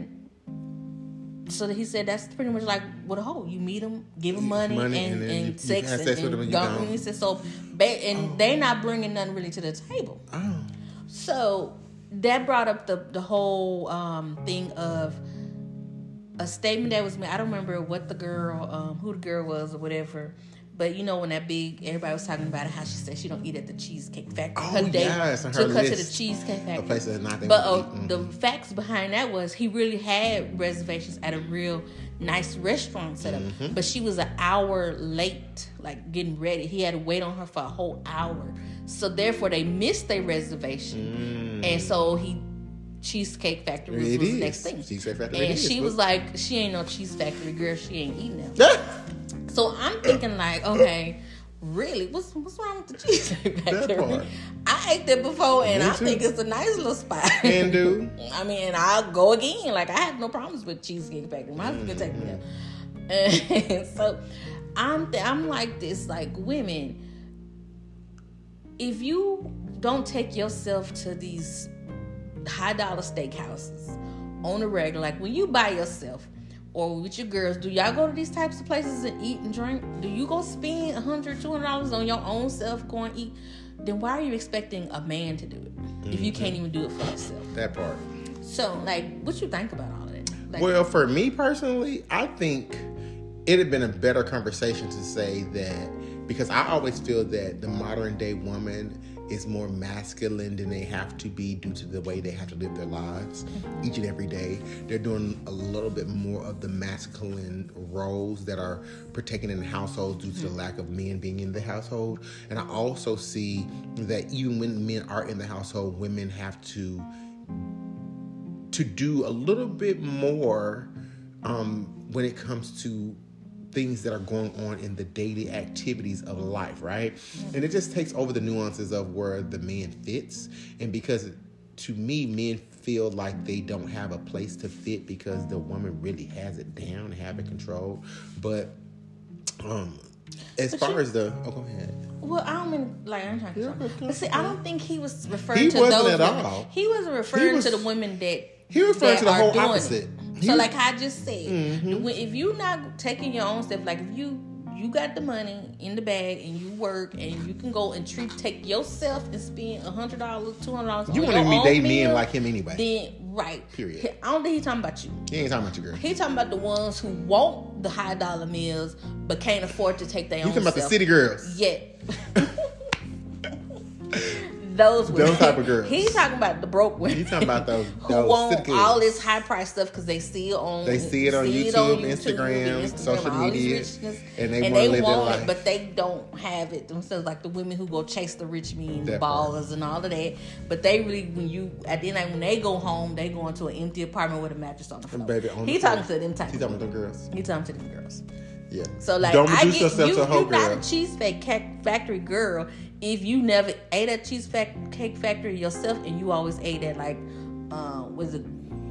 so he said that's pretty much like what a hoe. You meet them, give them money, Money, and, and and, you- you sex, have and, sex and and you gone. He said so, ba- and they not bringing nothing really to the table. Oh. So that brought up the the whole um, thing of a statement that was made. I don't remember what the girl, um, who the girl was or whatever. But you know when that big everybody was talking about it, how she said she don't eat at the cheesecake factory. Oh, yes, and her took her to the cheesecake A factory. place that's not. But uh, the facts behind that was he really had reservations at a real nice restaurant set up. Mm-hmm. But she was an hour late, like getting ready. He had to wait on her for a whole hour. So therefore they missed their reservation. And so he Cheesecake Factory was. Was the next thing. Cheesecake Factory And is. she was like, she ain't no cheese factory girl, she ain't eating them. So I'm thinking like, okay, really, what's what's wrong with the cheesecake factory? I ate there before, and Me I too. think it's a nice little spot. Can do. I mean, I'll go again. Like I have no problems with cheesecake factory. My husband can take me mm-hmm. there. And so I'm th- I'm like this, like women. If you don't take yourself to these high dollar steakhouses on the regular, like when you by yourself or with your girls, do y'all go to these types of places and eat and drink? Do you go spend a hundred, two hundred dollars on your own self going eat? Then why are you expecting a man to do it if you can't mm-hmm. even do it for yourself? that part. So, like, what you think about all of that? Like, Well, for me personally, I think it had been a better conversation to say that because I always feel that the modern day woman is more masculine than they have to be due to the way they have to live their lives each and every day. They're doing a little bit more of the masculine roles that are protected in households due to the lack of men being in the household. And I also see that even when men are in the household, women have to to do a little bit more um, when it comes to things that are going on in the daily activities of life, right? And it just takes over the nuances of where the man fits. And because to me, men feel like they don't have a place to fit because the woman really has it down, have it controlled. But um, as But far you- as the oh, go ahead. well, I don't mean like I'm trying to. Yeah, but but- see, I don't think he was referring He to wasn't those at women. all. He wasn't referring was- to the women that he was referring to the whole opposite. He so, was- like I just said, Mhm. if you're not taking your own stuff, like if you you got the money in the bag and you work and you can go and treat take yourself and spend a hundred dollars, two hundred dollars. You your be own dating men like him anyway. Then Right. Period. I don't think he talking about you. He ain't talking about you, girl. He talking about the ones who want the high dollar meals but can't afford to take their He own. You talking about the city girls. Yet. those women. Those type of girls. He's talking about the broke women. He talking about those- who want all this high price stuff because they see it on They see it on YouTube, Instagram, social all this media, richness, and they their want it, but they don't have it themselves. Like the women who go chase the rich men, part. ballers, and all of that. But they really, when you at the end, like, when they go home, they go into an empty apartment with a mattress on the floor. baby, on he the talking floor. to them type. He talking about them girls. He talking to them girls. Yeah. So like, don't I get yourself you. to a hoe You're not girl. a cheesecake factory girl if you never ate at cheesecake factory yourself, and you always ate at like, uh, was it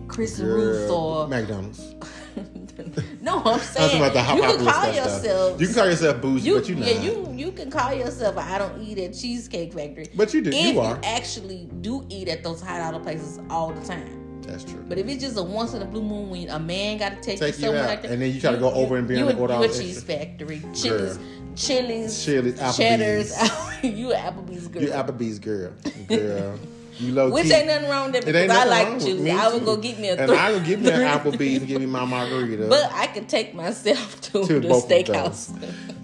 Chris Ruth or? McDonald's. no, I'm saying about the hot you can call stuff. yourself. though. You can call yourself bougie, you, but you not. yeah, you you can call yourself. I don't eat at Cheesecake Factory, But you do. If You you are. actually do eat at those high dollar places all the time. That's true. But if it's just a once in a blue moon when a man got to take, Take you you somewhere out, like that, and then you try to go over and be you, on the order you a cheese factory, Chili's, Chili's, Chili's, Applebee's. Cheddar's, you Applebee's girl. You Applebee's girl, girl. You low Which key. ain't nothing wrong with that It ain't because I like me I would too. go get me a And three. I would give me an Applebee's and give me my margarita. But I could take myself to, to the steakhouse.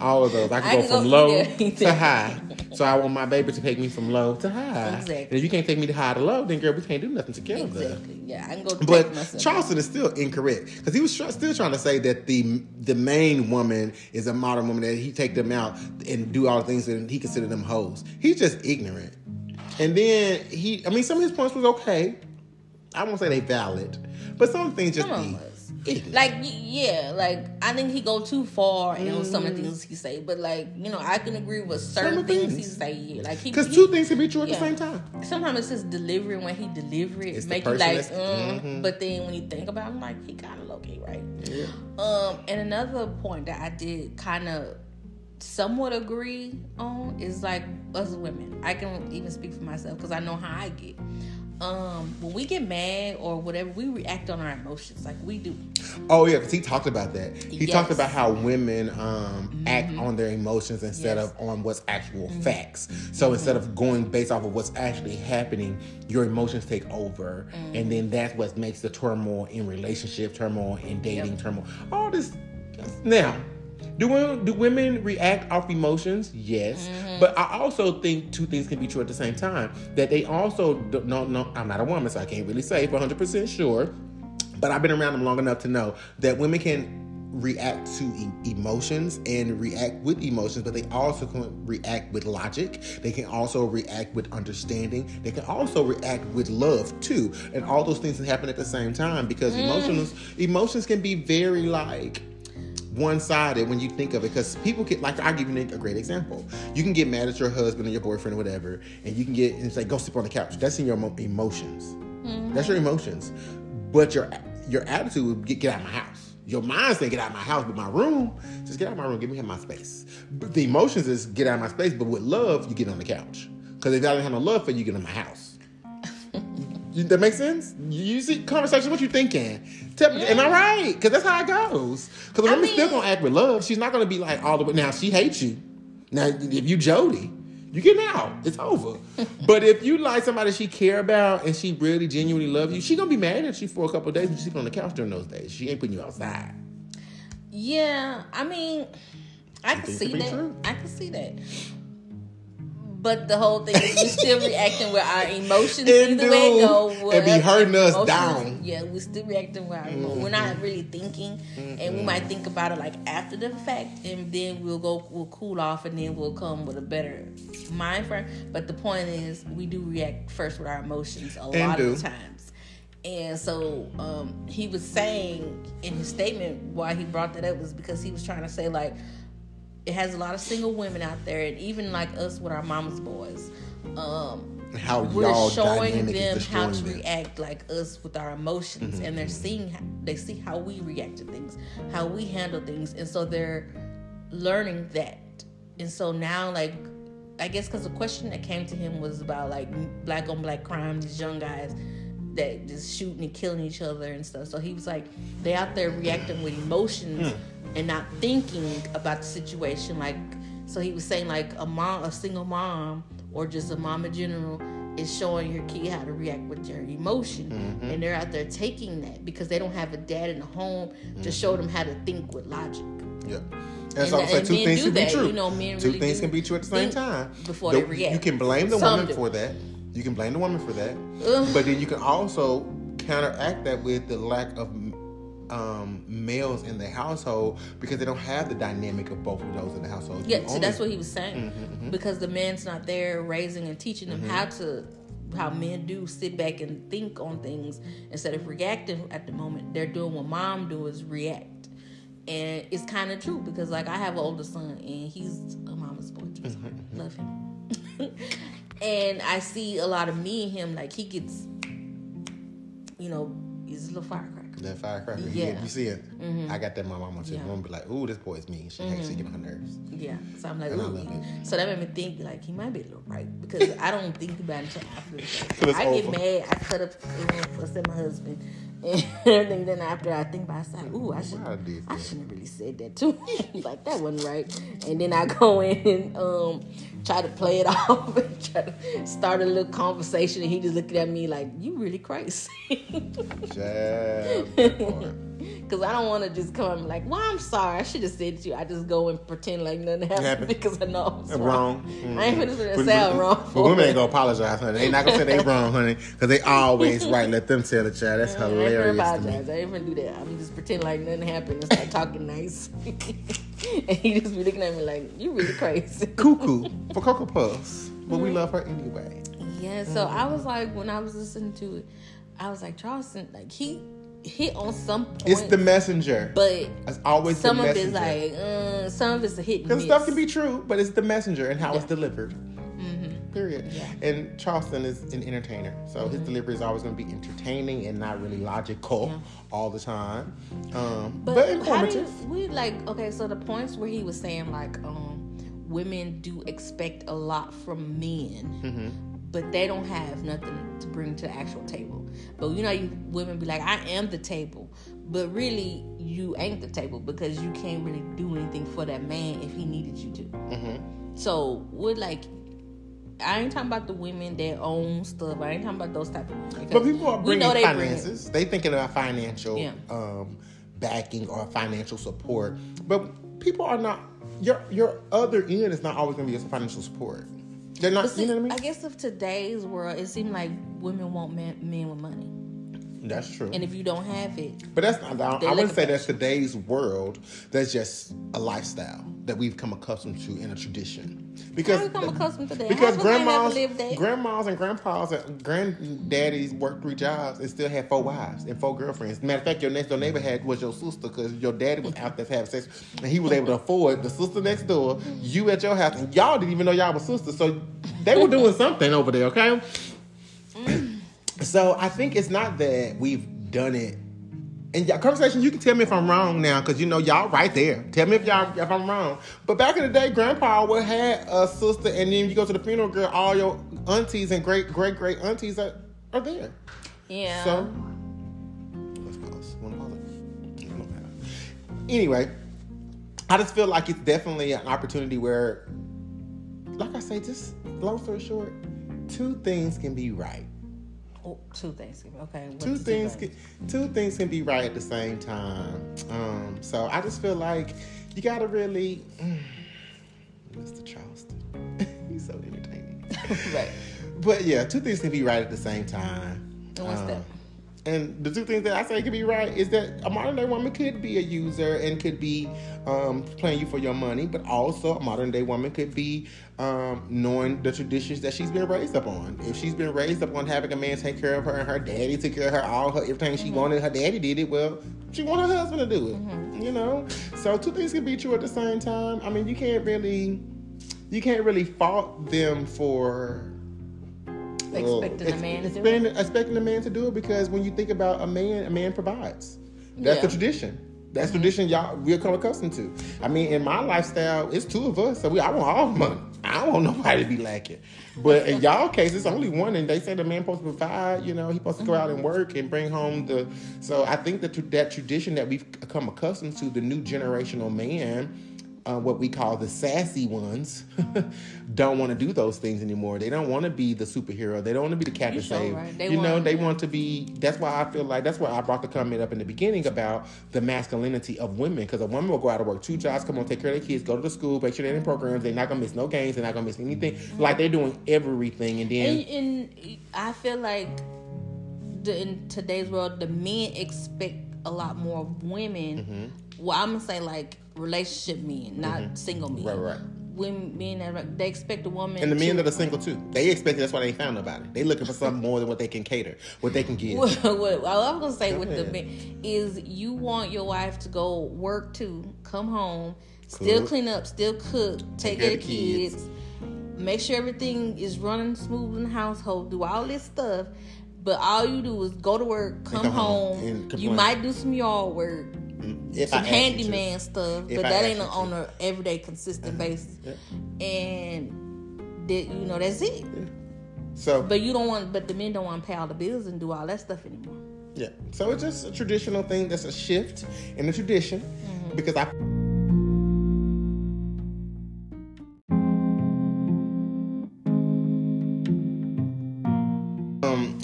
All of those. I can I go can from go low to high. So I want my baby to take me from low to high. Exactly. And if you can't take me to high to low, then girl, we can't do nothing together. Exactly. Yeah, I can go But. Charleston is still incorrect because he was tr- still trying to say that the the main woman is a modern woman that he take them out and do all the things that he consider them hoes. He's just ignorant. And then he, I mean, some of his points was okay. I won't say they valid, but some things just Some be of Like yeah, like I think he go too far in some of the Mm. things he say, but like you know I can agree with certain of the things he say. Yeah, like he Because two things can be true at yeah. the same time. sometimes it's his delivery when he deliver it It's make you like, that's- mm, mhm. but then when you think about him, like he kind of low key right. Yeah. Um, and another point that I did kind of somewhat agree on is like us women. I can even speak for myself because I know how I get. Um, when we get mad or whatever, we react on our emotions like we do. Oh yeah, because he talked about that. He Yes. talked about how women um, act on their emotions instead Yes. of on what's actual facts. So instead of going based off of what's actually happening, your emotions take over, and then that's what makes the turmoil in relationship, turmoil in dating, turmoil. All this. Now, do women, do women react off emotions? Yes, mm-hmm. but I also think two things can be true at the same time. That they also don't know. No, I'm not a woman, so I can't really say for 100 percent sure. But I've been around them long enough to know that women can react to e- emotions and react with emotions, but they also can react with logic. They can also react with understanding. They can also react with love too. And all those things can happen at the same time because mm. emotions emotions can be very like one-sided when you think of it because people get like I'll give you a great example. You can get mad at your husband or your boyfriend or whatever, and you can get and say, go sleep on the couch. That's in your emo- emotions. Mm-hmm. That's your emotions. But your your attitude would get, get out of my house. Your mind saying get out of my house, but my room, just get out of my room, give me my space. But the emotions is get out of my space, but with love, you get on the couch. Because if I don't have no love for you, you get in my house. That makes sense? You see conversation, what you thinking? Tell me, am I right? Because that's how it goes. Because a I woman's still gonna act with love. She's not gonna be like all the way. Now she hates you. Now if you Jody, you getting out. It's over. but if you like somebody she care about and she really genuinely love you, she gonna be mad at you for a couple of days you sleep on the couch during those days. She ain't putting you outside. Yeah, I mean, I can see that. true? I can see that. But the whole thing is we're still reacting with our emotions It either way go. It be hurting us emotions- down. Yeah, we're still reacting with our emotions. We're not really thinking, and we might think about it like after the fact, and then we'll go, we'll cool off, and then we'll come with a better mind frame. But the point is, we do react first with our emotions a lot do. of the times. And so um, he was saying in his statement why he brought that up was because he was trying to say like it has a lot of single women out there, and even like us with our mama's boys. Um, How we're y'all showing them how to react like us with our emotions, Mm-hmm, and they're seeing how, they see how we react to things, how we handle things, and so they're learning that. And so now, like, I guess because the question that came to him was about like black on black crime, these young guys that just shooting and killing each other and stuff. So he was like, they out there reacting with emotions and not thinking about the situation. Like, so he was saying like a mom, a single mom, or just a mom in general, is showing your kid how to react with their emotion, Mm-hmm. and they're out there taking that because they don't have a dad in the home to show them how to think with logic. Yeah. And, And so I'm saying two things do can be true. You know, men two really things can be true at the same time. before The- they react. You can blame the Some woman do. for that. You can blame the woman for that. Ugh. But then you can also counteract that with the lack of um, males in the household because they don't have the dynamic of both of those in the household. Yeah, You so only- that's what he was saying. Mm-hmm, Because the man's not there raising and teaching them how to how men do sit back and think on things instead of reacting at the moment. They're doing what mom do is react. And it's kind of true because like I have an older son and he's a mama's boy too. so Mm-hmm, Love him. and I see a lot of me and him like he gets you know, he's a little firecracker. That firecracker. Yeah. Yeah. You see it? Mm-hmm. I got that in my mama too. Yeah. Mom be like, ooh, this boy's mean. She hates she get on her nerves. Yeah. So I'm like, And I ooh. love it. So that made me think like he might be a little right because I don't think about it after the fact. Till it's I get mad, I cut up fuss at my husband and everything. Then after I think about it, I say, ooh, I should, I, I shouldn't have really said that too. like that wasn't right. And then I go in and um try to play it off and try to start a little conversation and he just looking at me like, You really crazy. Jab. That part. Cause I don't want to just come and be like, well, I'm sorry. I should have said to you. I just go and pretend like nothing happened, Happened. because I know it's Wrong. wrong. Mm-hmm. I ain't finna say I'm wrong. But women ain't gonna apologize, honey. They not gonna say they wrong, honey, because they always right. Let them tell the child. That's I ain't hilarious apologize. I ain't gonna do that. I'm just pretend like nothing happened and start talking nice. and he just be looking at me like, you really crazy. Cuckoo for Cocoa Puffs, but we love her anyway. Yeah, so I was like, when I was listening to it, I was like, Charleston, like he hit on some point, It's the messenger. but It's always some of messenger. it's like, uh, some of it's a hit Because stuff can be true, but it's the messenger and how it's Yeah. delivered. Period. Yeah. And Charleston is an entertainer, so his delivery is always going to be entertaining and not really logical Yeah. all the time, um, but, But, how do you, informative. we like okay, so the points where he was saying like um women do expect a lot from men, Mm-hmm. But they don't have nothing to bring to the actual table. But you know, you women be like, I am the table, but really you ain't the table because you can't really do anything for that man if he needed you to. Mm-hmm. So would like. I ain't talking about the women that own stuff. I ain't talking about those type of women. But people are bringing they bring finances. They thinking about financial Yeah. um, backing or financial support. But people are not. Your your other end is not always going to be a financial support. They're not. See, you know what I mean? I guess of today's world, it seems like women want men, men with money, That's true. and if you don't have it, But that's not. I, I wouldn't say that's today's world. That's just a lifestyle that we've come accustomed to in a tradition. Because How we come accustomed to that? Because How come I never grandmas, lived that? grandmas and grandpas and granddaddies worked three jobs and still had four wives and four girlfriends. Matter of fact, your next door neighbor had was your sister because your daddy was out there having sex and he was able to afford the sister next door, you at your house, and y'all didn't even know y'all were sisters. So they were doing something over there. Okay. So I think it's not that we've done it. And y'all conversation, you can tell me if I'm wrong now, because you know y'all right there. Tell me if y'all if I'm wrong. But back in the day, grandpa would have a sister, and then you go to the funeral, girl, all your aunties and great great great aunties are, are there. yeah. So let's pause. Wanna pause? Anyway, I just feel like it's definitely an opportunity where, like I say, just long story short, two things can be right. Oh, two things. Okay. two things can, two things can be right at the same time. Um, so I just feel like you gotta really, Mr. Charleston, he's so entertaining. right. but yeah, two things can be right at the same time. And what's Um, that? And the two things that I say could be right is that a modern day woman could be a user and could be um, playing you for your money, but also a modern day woman could be um, knowing the traditions that she's been raised up on. If she's been raised up on having a man take care of her and her daddy took care of her, all her everything she wanted, her daddy did it. Well, she want her husband to do it. You know, so two things can be true at the same time. I mean, you can't really, you can't really fault them for Expecting a ex- man to do it. expecting a man to do it because when you think about a man, a man provides. That's Yeah. the tradition. That's mm-hmm. tradition y'all we're come accustomed to. I mean, in my lifestyle, it's two of us, so we I want all the money. I don't want nobody to be lacking. But in y'all case, it's only one, and they say the man supposed to provide. You know, he supposed to go out and mm-hmm. work and bring home the. So I think that that tradition that we've come accustomed to, the new generational man, uh, what we call the sassy ones don't want to do those things anymore. They don't want to be the superhero. They don't want to be the captain You sure save. right. You know, they want to be. That's why I feel like that's why I brought the comment up in the beginning about the masculinity of women. Because a woman will go out to work two jobs, come on, take care of their kids, go to the school, make sure they're in programs. They're not gonna miss no games. They're not gonna miss anything. Like they're doing everything, and then And, and I feel like the, in today's world, the men expect a lot more of women. Mm-hmm. Well, I'm gonna say like relationship men, not mm-hmm. single men. Right, right. Women, men that they expect a woman. and the men to, that are single too. They expect it. That's why they ain't found nobody. They looking for something more than what they can cater, what they can give. what, what I'm gonna say with the men is you want your wife to go work too, come home, still clean up, still cook, take care of the kids, make sure everything is running smooth in the household, do all this stuff. But all you do is go to work, come, come home home. you might do some yard work, If some I ask to. handyman stuff, If but I that ain't on a everyday consistent basis. And that you know that's it. So But you don't want, but the men don't want to pay all the bills and do all that stuff anymore. Yeah. So it's just a traditional thing that's a shift in the tradition Mm-hmm. because I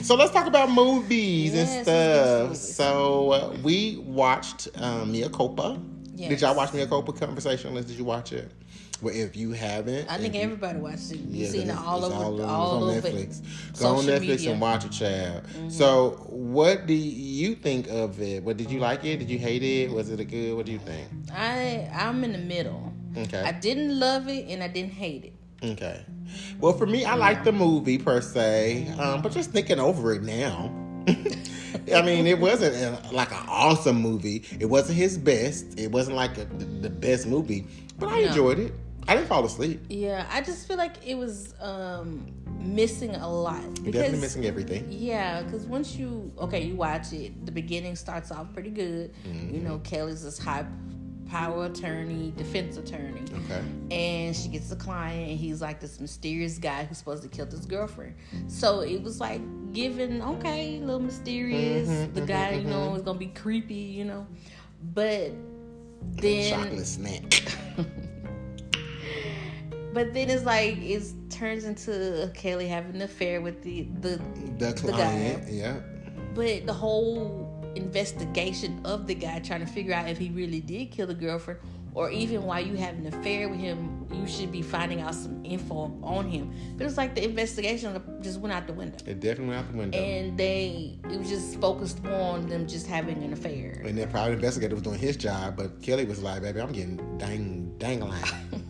so let's talk about movies Yes, and stuff. So uh, we watched um, Mea Culpa. Did y'all watch Mea Culpa Conversationalists? Did you watch it? Well, if you haven't, I think you- everybody watched it. You've yeah, seen it all over, it's all, on over Netflix. Go on Netflix media. Mm-hmm. and watch it, child. So, what do you think of it? What did you like it? Did you hate it? Was it a good? What do you think? I I'm in the middle. Okay. I didn't love it and I didn't hate it. Okay. Well, for me, I like the movie per se, um, but just thinking over it now. I mean, it wasn't a, like an awesome movie. It wasn't his best. It wasn't like a, the, best movie, but I No. enjoyed it. I didn't fall asleep. Yeah, I just feel like it was um missing a lot because Definitely missing everything. yeah, because once you okay, you watch it, the beginning starts off pretty good. Mm-hmm. You know, Kelly's this high power attorney, defense attorney. Okay. and she gets a client and he's like this mysterious guy who's supposed to kill his girlfriend so it was like given okay a little mysterious Mm-hmm, the guy you know is gonna be creepy you know but then Chocolate snack. but then it's like it turns into kelly having an affair with the the The the client. guy yeah. but the whole investigation of the guy trying to figure out if he really did kill the girlfriend or even while you have an affair with him you should be finding out some info on him but it's like the investigation just went out the window It definitely went out the window. and they it was just focused on them just having an affair And that private investigator was doing his job, but Kelly was like, baby, I'm getting dang, dangling.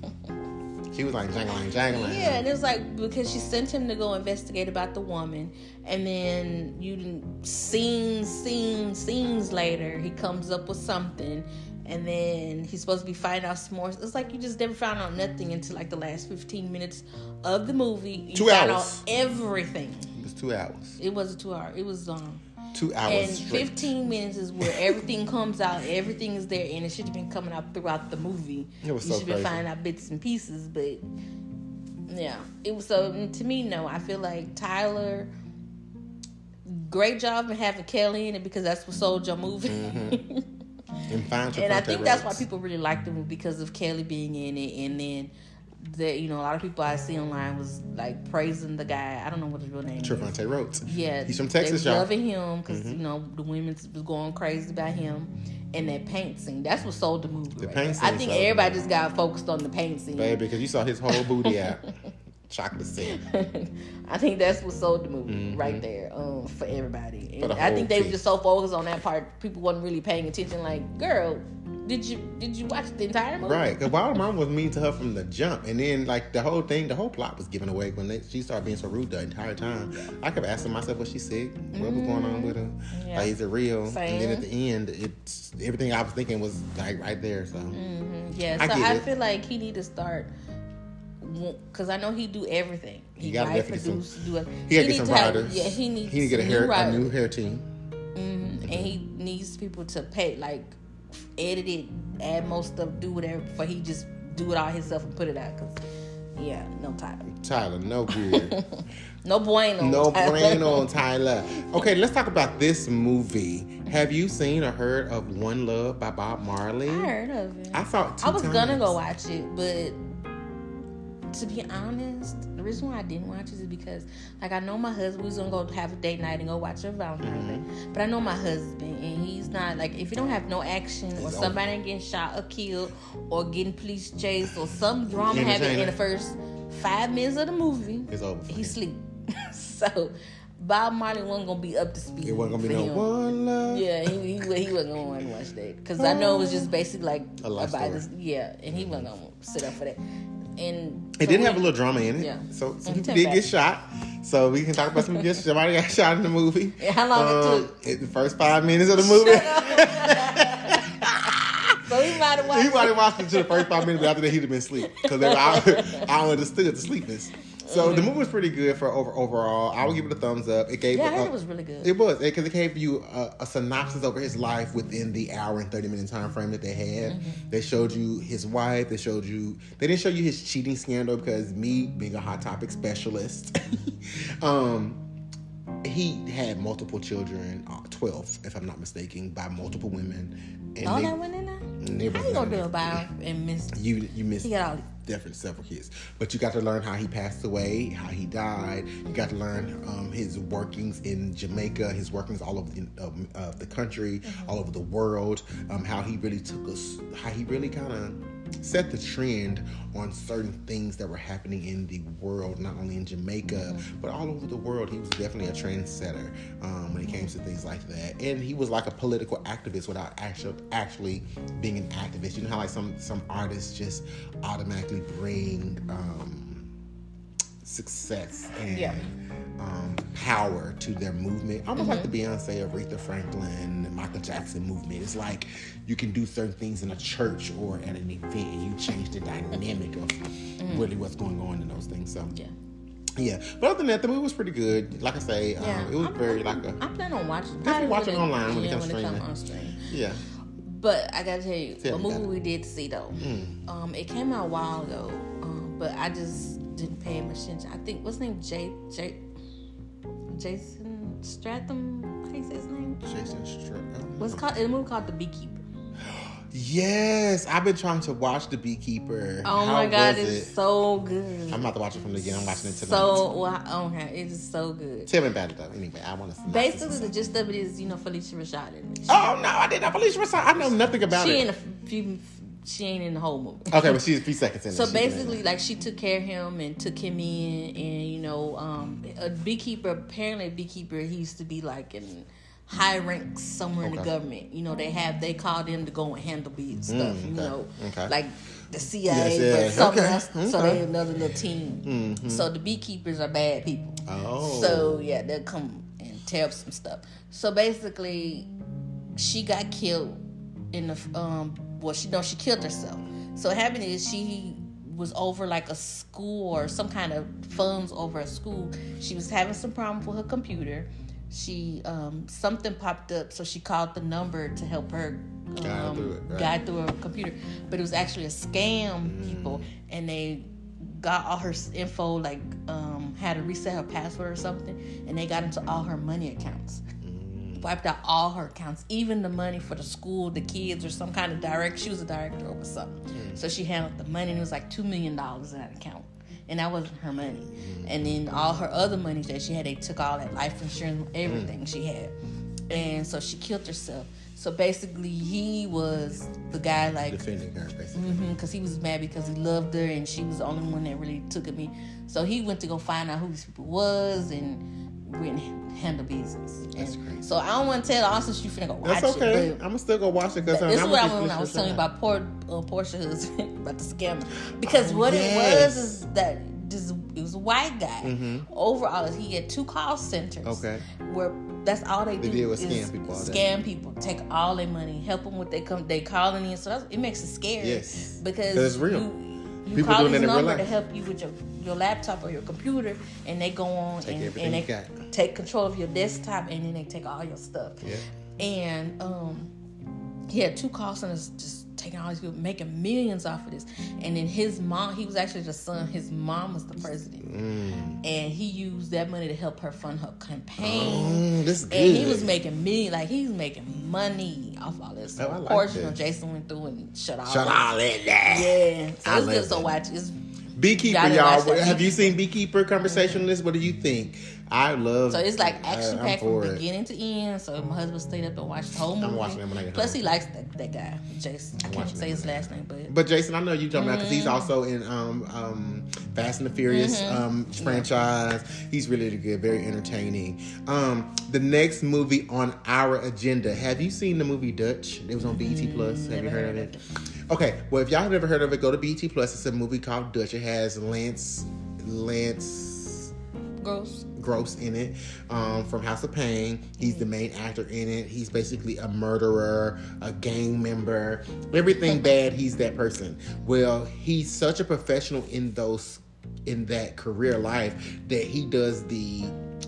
she was like, jangling, jangling. Yeah, and it was like because she sent him to go investigate about the woman, and then you scenes, scenes, scenes later, he comes up with something, and then he's supposed to be finding out some more. It's like you just never found out nothing until like the last fifteen minutes of the movie. You Two found hours. out everything. It was two hours. It was a two hour. It was um. Two hours And straight. 15 minutes is where everything comes out, everything is there, and it should have been coming out throughout the movie. It was you so should be crazy. finding out bits and pieces, but yeah, it was so. To me, no, I feel like Tyler. Great job in having Kelly in it because that's what sold your movie. Mm-hmm. And, and I think that's why people really liked the movie because of Kelly being in it, and then. That you know, a lot of people I see online was like praising the guy. I don't know what his real name is. Trevante Rhodes. Yeah, He's from they Texas. Mm-hmm. loving him because you know the women was going crazy about him and that paint scene. That's what sold the movie. The right paint there. I think everybody just got focused on the paint scene. Baby, because you saw his whole booty out. Chocolate scene. I think that's what sold the movie Mm-hmm. right there um, for everybody. And For the I think they were just so focused on that part, people wasn't really paying attention. Like, girl, did you did you watch the entire movie? Right, because Wild Mom was mean to her from the jump, and then like the whole thing, the whole plot was given away when they, she started being so rude the entire time. I kept asking myself what she said, what was going on with her, mm-hmm. Yeah. like is it real? And then at the end, it's everything I was thinking was like right there. So mm-hmm, Yeah, I so I, it. feel like he need to start because I know he do everything. He, He write, definitely produce, do it. he gotta need get some to have-. Yeah, he needs. he need to get a new hair, a new hair team. Mm-hmm, and he needs people to pay like edit it, add most stuff, do whatever. Before he just do it all himself and put it out. Cause Yeah, no Tyler. Tyler, no good. No bueno. no Tyler. bueno on Tyler. Okay, let's talk about this movie. Have you seen or heard of One Love by Bob Marley? I heard of it. I saw it I was gonna go watch it, but to be honest, the reason why I didn't watch it is because, like, I know my husband was gonna go have a date night and go watch a Valentine's Mm-hmm. Day, but I know my husband, and he's not like if you don't have no action or He's somebody ain't getting shot or killed or getting police chased or some drama happening in the first five minutes of the movie, It's over. he sleep. so Bob Marley wasn't gonna be up to speed. It wasn't gonna be no. One Love. Yeah, he, he, he wasn't gonna want to watch that because I know it was just basically like about story. this. Yeah, and he wasn't gonna sit up for that. And It did have a little drama in it. Yeah. So some people did get shot. So we can talk about some get somebody got shot in the movie. Yeah, how long it Um, it the first five minutes of the movie. So he might have watched. he might have watched it to the first five minutes, but after that he'd have been asleep because I, I understood the sleepness. So the movie was pretty good for over overall. I would give it a thumbs up. It gave Yeah, I a- heard it was really good. It was because it gave you a, a synopsis over his life within the hour and thirty minute time frame that they had. Mm-hmm. They showed you his wife. They showed you. They didn't show you his cheating scandal because me being a hot topic specialist, um, he had multiple children, uh, twelve if I'm not mistaken, by multiple women. And all they- that went in there. How you gonna do about and miss? you you missed He got all. Different several kids, but you got to learn how he passed away, how he died. You got to learn um, his workings in Jamaica, his workings all over the, um, uh, the country, all over the world. Um, how he really took us, how he really kind of set the trend on certain things that were happening in the world, not only in Jamaica but all over the world. He was definitely a trendsetter um, when it came to things like that, and he was like a political activist without actual actually being an activist. You know how like some some artists just automatically bring um, success and Yeah. um, power to their movement, almost like the Beyonce, Aretha Franklin, Michael Jackson movement. It's like you can do certain things in a church or at an event, and you change the dynamic of really what's going on in those things. So Yeah. yeah, but other than that, the movie was pretty good. Like I say, Yeah. um, it was I'm- very I'm- like a I plan on watching. Definitely watch it online when it comes when it streaming. come on stream. yeah. But I gotta tell you, Tell a movie we did see though. Um, it came out a while ago, um, but I just didn't pay much attention. I think what's his name? Jay Jay Jason Stratham. How do you say his name? Jason Stratham. What's it called? It's a movie called The Beekeeper. Yes, I've been trying to watch The Beekeeper. Oh How my god, it's it? so good. I'm about to watch it from the beginning. I'm watching it tonight. so wow, okay, it is so good. Tell me about it though. Anyway, I want to. see. Basically, the gist of it is, you know, Phylicia Rashad in it. Oh no, I didn't know Phylicia Rashad. I know nothing about she it. in a few. She ain't in the whole movie. Okay, but she's a few seconds in. So it. She can- basically, like she took care of him and took him in, and you know, um, a beekeeper. Apparently, a beekeeper. He used to be like in high ranks somewhere in the government. You know, they have they call them to go and handle bee and stuff. Mm, You know, Okay. like the CIA, Yes, but something Okay, else. So okay. Mm-hmm. they another little team. So the beekeepers are bad people. Oh. So yeah, they'll come and tear up some stuff. So basically, she got killed in the um. Well, she no, she killed herself. So what happened is she was over like a school or some kind of funds over a school. She was having some problem with her computer. She um something popped up, so she called the number to help her Guide um, through it, right. guide through her computer. But it was actually a scam, people, and they got all her info, like um, had to reset her password or something, and they got into all her money accounts. Wiped out all her accounts, even the money for the school, the kids, or some kind of direct. She was a director over something, mm. so she handled the money, and it was like two million dollars in that account, and that wasn't her money. Mm. And then all her other money that she had, they took all that life insurance, everything mm. she had, and so she killed herself. So basically, he was the guy like defending her basically. Mm-hmm, because he was mad because he loved her and she was the only one that really took at me. So he went to go find out who these people was and went and handle business. That's And crazy. So I don't want to tell Austin she finna go watch That's okay. it. I'm gonna still go watch it because But this is what I, when I was telling you about poor uh, Porsha husband about the scammer because Oh, what yes. it was is that this it was a white guy. Overall, he had two call centers. Mm-hmm. Okay. Where that's all they, They do deal with is scam people scam people, take all their money, help them with they come they calling in. So that's, it makes it scary. Yes. because 'Cause it's real. You, you People call doing this it in real number to help you with your your laptop or your computer, and they go on Take and, and they take control of your desktop, and then they take all your stuff. Yeah. And um, he had two call centers just taking all these people, making millions off of this. And then his mom, he was actually the son. His mom was the president, Mm. and he used that money to help her fund her campaign. Oh, this is And good. he was making million, like he's making money off all this. Oh, I like Portion that. of Jason went through and shut all. Shut that. all that down. Yeah, so I it's good. So watch. It's Beekeeper, y'all. Have you seen Beekeeper Conversationalist? What do you think? I love. So it's like action packed from it. beginning to end. So my husband stayed up and watched the whole movie. I'm watching it when I get Plus, home. he likes that, that guy, Jason. I can't say his last name, but But Jason, I know you talking about because Mm-hmm. he's also in um, um, Fast and the Furious um, franchise. He's really good, very entertaining. Um, the next movie on our agenda. Have you seen the movie Dutch? It was on BET Plus. Have you never heard of heard it? Okay, well if y'all have never heard of it, go to BET Plus. It's a movie called Dutch. It has Lance Lance Gross. Gross in it um, from House of Payne. He's the main actor in it. He's basically a murderer, a gang member, everything bad. He's that person. Well, he's such a professional in those in that career life that he does the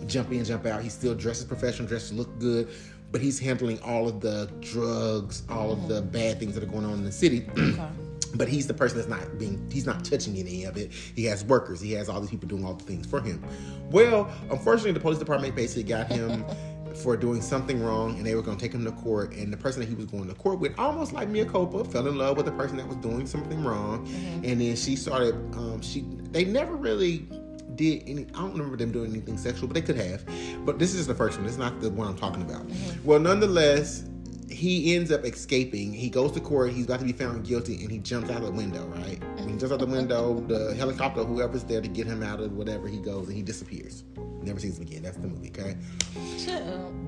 jump in, jump out. He still dresses professional, dresses look good, but he's handling all of the drugs, all of the bad things that are going on in the city. Okay. But he's the person that's not being, he's not touching any of it. He has workers. He has all these people doing all the things for him. Well, unfortunately, the police department basically got him for doing something wrong and they were going to take him to court. And the person that he was going to court with, almost like Mea Culpa, fell in love with the person that was doing something wrong. And then she started, um, she, they never really did any I don't remember them doing anything sexual, but they could have. But this is the first one. It's not the one I'm talking about. Mm-hmm. Well, nonetheless, he ends up escaping. He goes to court. He's about to be found guilty, and he jumps out of the window. Right? When he jumps out the window, the helicopter, whoever's there to get him out of whatever, he goes and he disappears. Never sees him again. That's the movie. Okay.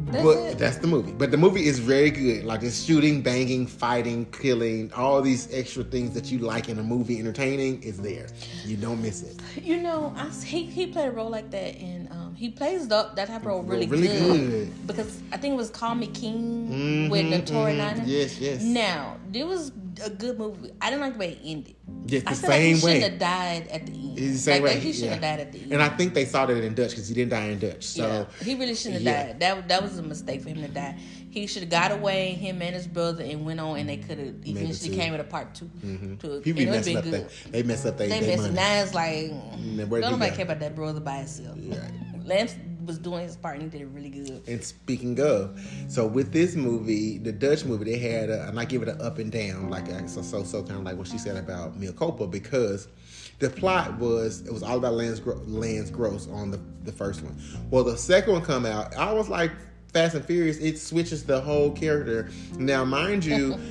That's but it. that's the movie. But the movie is very good. Like it's shooting, banging, fighting, killing, all these extra things that you like in a movie, entertaining is there. You don't miss it. You know, I, he he played a role like that, and um, he plays the, that type of role really, Really good. good. Because I think it was Call Me King Mhm, with Notori mhm. Yes, yes. Now, it was a good movie. I didn't like the way it ended. Yes, I the feel like he way. shouldn't have died at the end. It's the same like, way. He shouldn't have yeah. died at the end. And I think they saw that in Dutch because he didn't die in Dutch. So yeah, he really shouldn't have yeah. died. That that was a mistake for him to die. He should have got away, him and his brother, and went on, and they could have eventually came with a part 2 mm-hmm. To, people be have messing up good. that they mess up their They they missed money. now. It's like don't he nobody care about that brother by himself. Right. Lance was doing his part and he did it really good. And speaking of, so with this movie, the Dutch movie, they had, a, and I give it an up and down, like a, so so so kind of like what she said about Mea Culpa, because the plot was it was all about Lance Gro- Lance Gross on the the first one. Well, the second one come out, I was like Fast and Furious, it switches the whole character. Now, mind you.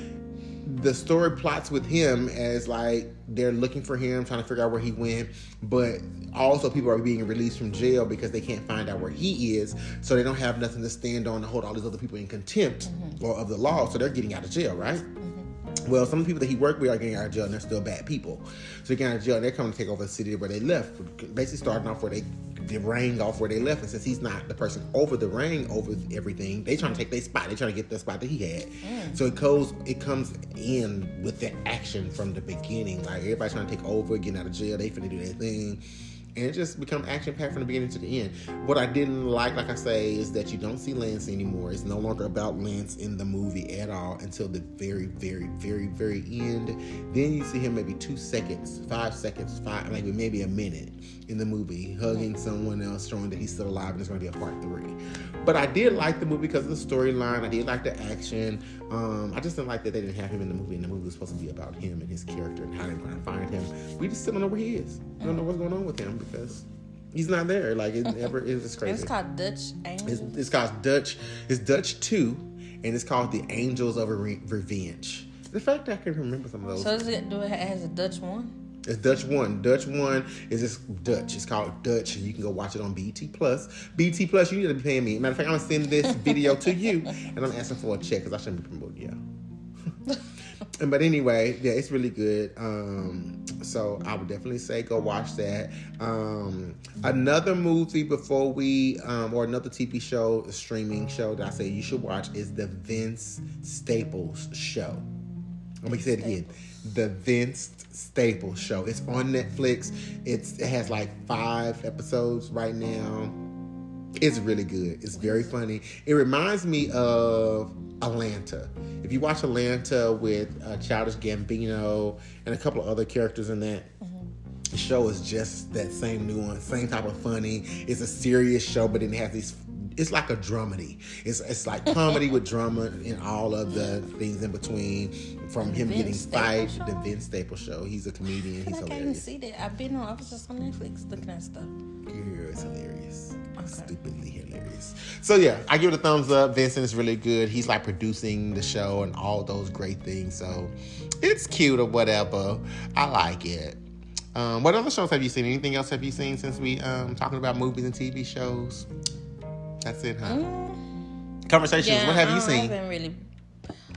the story plots with him as like they're looking for him, trying to figure out where he went, but also people are being released from jail because they can't find out where he is, so they don't have nothing to stand on to hold all these other people in contempt mm-hmm. or of the law, so they're getting out of jail, right? Mm-hmm. Well, some of the people that he worked with are getting out of jail and they're still bad people. So they're getting out of jail and they're coming to take over the city where they left. Basically starting off where they the ring off where they left. And since he's not the person over the ring over everything, they trying to take their spot. They trying to get the spot that he had. Mm. So it goes it comes in with the action from the beginning. Like everybody trying to take over, getting out of jail, they finna do their thing. And it just become action packed from the beginning to the end. What I didn't like, like I say, is that you don't see Lance anymore. It's no longer about Lance in the movie at all until the very, very, very, very end. Then you see him maybe two seconds, five seconds, five, maybe maybe a minute in the movie, hugging someone else, showing that he's still alive, and it's going to be a part three. But I did like the movie because of the storyline. I did like the action. Um, I just didn't like that they didn't have him in the movie, and the movie was supposed to be about him and his character and how they're going to find him. We just still don't know where he is. We don't know what's going on with him because he's not there. Like it never is. It's crazy. It's called Dutch It's, it's called Dutch. It's Dutch Two, and it's called The Angels of Re- Revenge. The fact that I can remember some of those. So does it do it has a Dutch one? It's Dutch One. Dutch One is just Dutch. It's called Dutch, and you can go watch it on BET Plus. BET Plus, you need to be paying me. Matter of fact, I'm gonna send this video to you, and I'm asking for a check because I shouldn't be promoting you. And but anyway, yeah, it's really good. Um, so I would definitely say go watch that. Um, another movie before we, um, or another TV show, streaming show that I say you should watch is the Vince Staples Show. Let me say it again. The Vince Staples Show. It's on Netflix. It's it has like five episodes right now. It's really good. It's very funny. It reminds me of Atlanta. If you watch Atlanta with uh, Childish Gambino and a couple of other characters in that, the show is just that same nuance, same type of funny. It's a serious show, but it has these. It's like a dramedy. It's it's like comedy with drama and all of the things in between. From him Vince getting fired, the Vince Staples show. He's a comedian. He's feel like I hilarious. see that. I've been on. I was just on Netflix looking at stuff. Girl, it's hilarious. Okay. Stupidly hilarious. So yeah, I give it a thumbs up. Vincent is really good. He's like producing the show and all those great things. So it's cute or whatever. I like it. Um, what other shows have you seen? Anything else have you seen since we um talking about movies and TV shows? That's it, huh? Conversations. what have Mm. You don't- I seen? haven't really.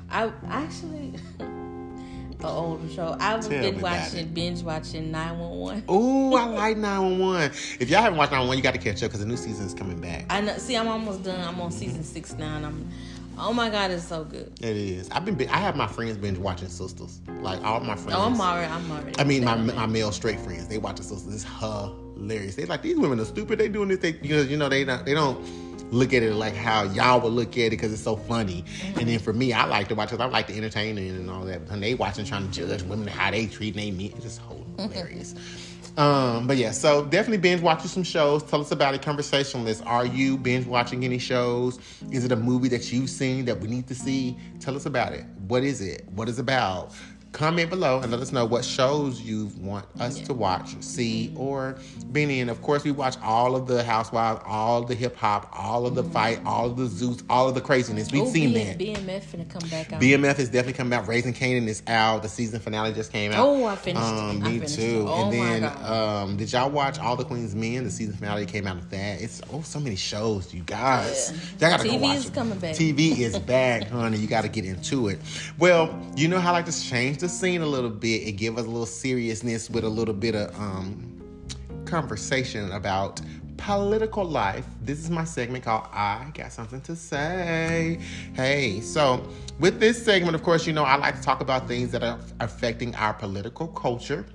I actually an older show. I've Tell been watching binge watching nine one one. Ooh, I like 911. If y'all haven't watched 911, you got to catch up because the new season is coming back. I know. See, I'm almost done. I'm on season six now, and I'm. Oh my god, it's so good. It is. I've been. I have my friends binge watching Sistas. Like all my friends. Oh, I'm already. I'm already. I mean, my, there. my male straight friends, they watch the sisters. It's hilarious. They like these women are stupid. They doing this. They you know you know they not they don't look at it like how y'all would look at it because it's so funny. And then for me, I like to watch it. I like the entertaining and all that. And they watching trying to judge women how they treat they me. It's just hilarious. Um, but yeah, so definitely binge watching some shows. Tell us about it. Conversationalist. Are you binge watching any shows? Is it a movie that you've seen that we need to see? Tell us about it. What is it? What is it about? Comment below and let us know what shows you want us to watch, see, or be in. Of course, we watch all of the Housewives, all the hip hop, all of the fight, all of the Zeus, all of the craziness. We've Oh, seen B- that. BMF finna come back out. BMF is definitely coming out. Raising Kanan is out. The season finale just came out. Oh, I finished. Um, I me finished too. Oh, and my then, God. um, did y'all watch All the Queen's Men? The season finale came out of that. It's oh, so many shows, you guys. Yeah. Y'all gotta go TV watch is it. coming back. TV is back, honey. You got to get into it. Well, you know how I like to change the scene a little bit and give us a little seriousness with a little bit of um conversation about political life. This is my segment called I Got Something to Say. Hey, so with this segment, of course, you know, I like to talk about things that are affecting our political culture.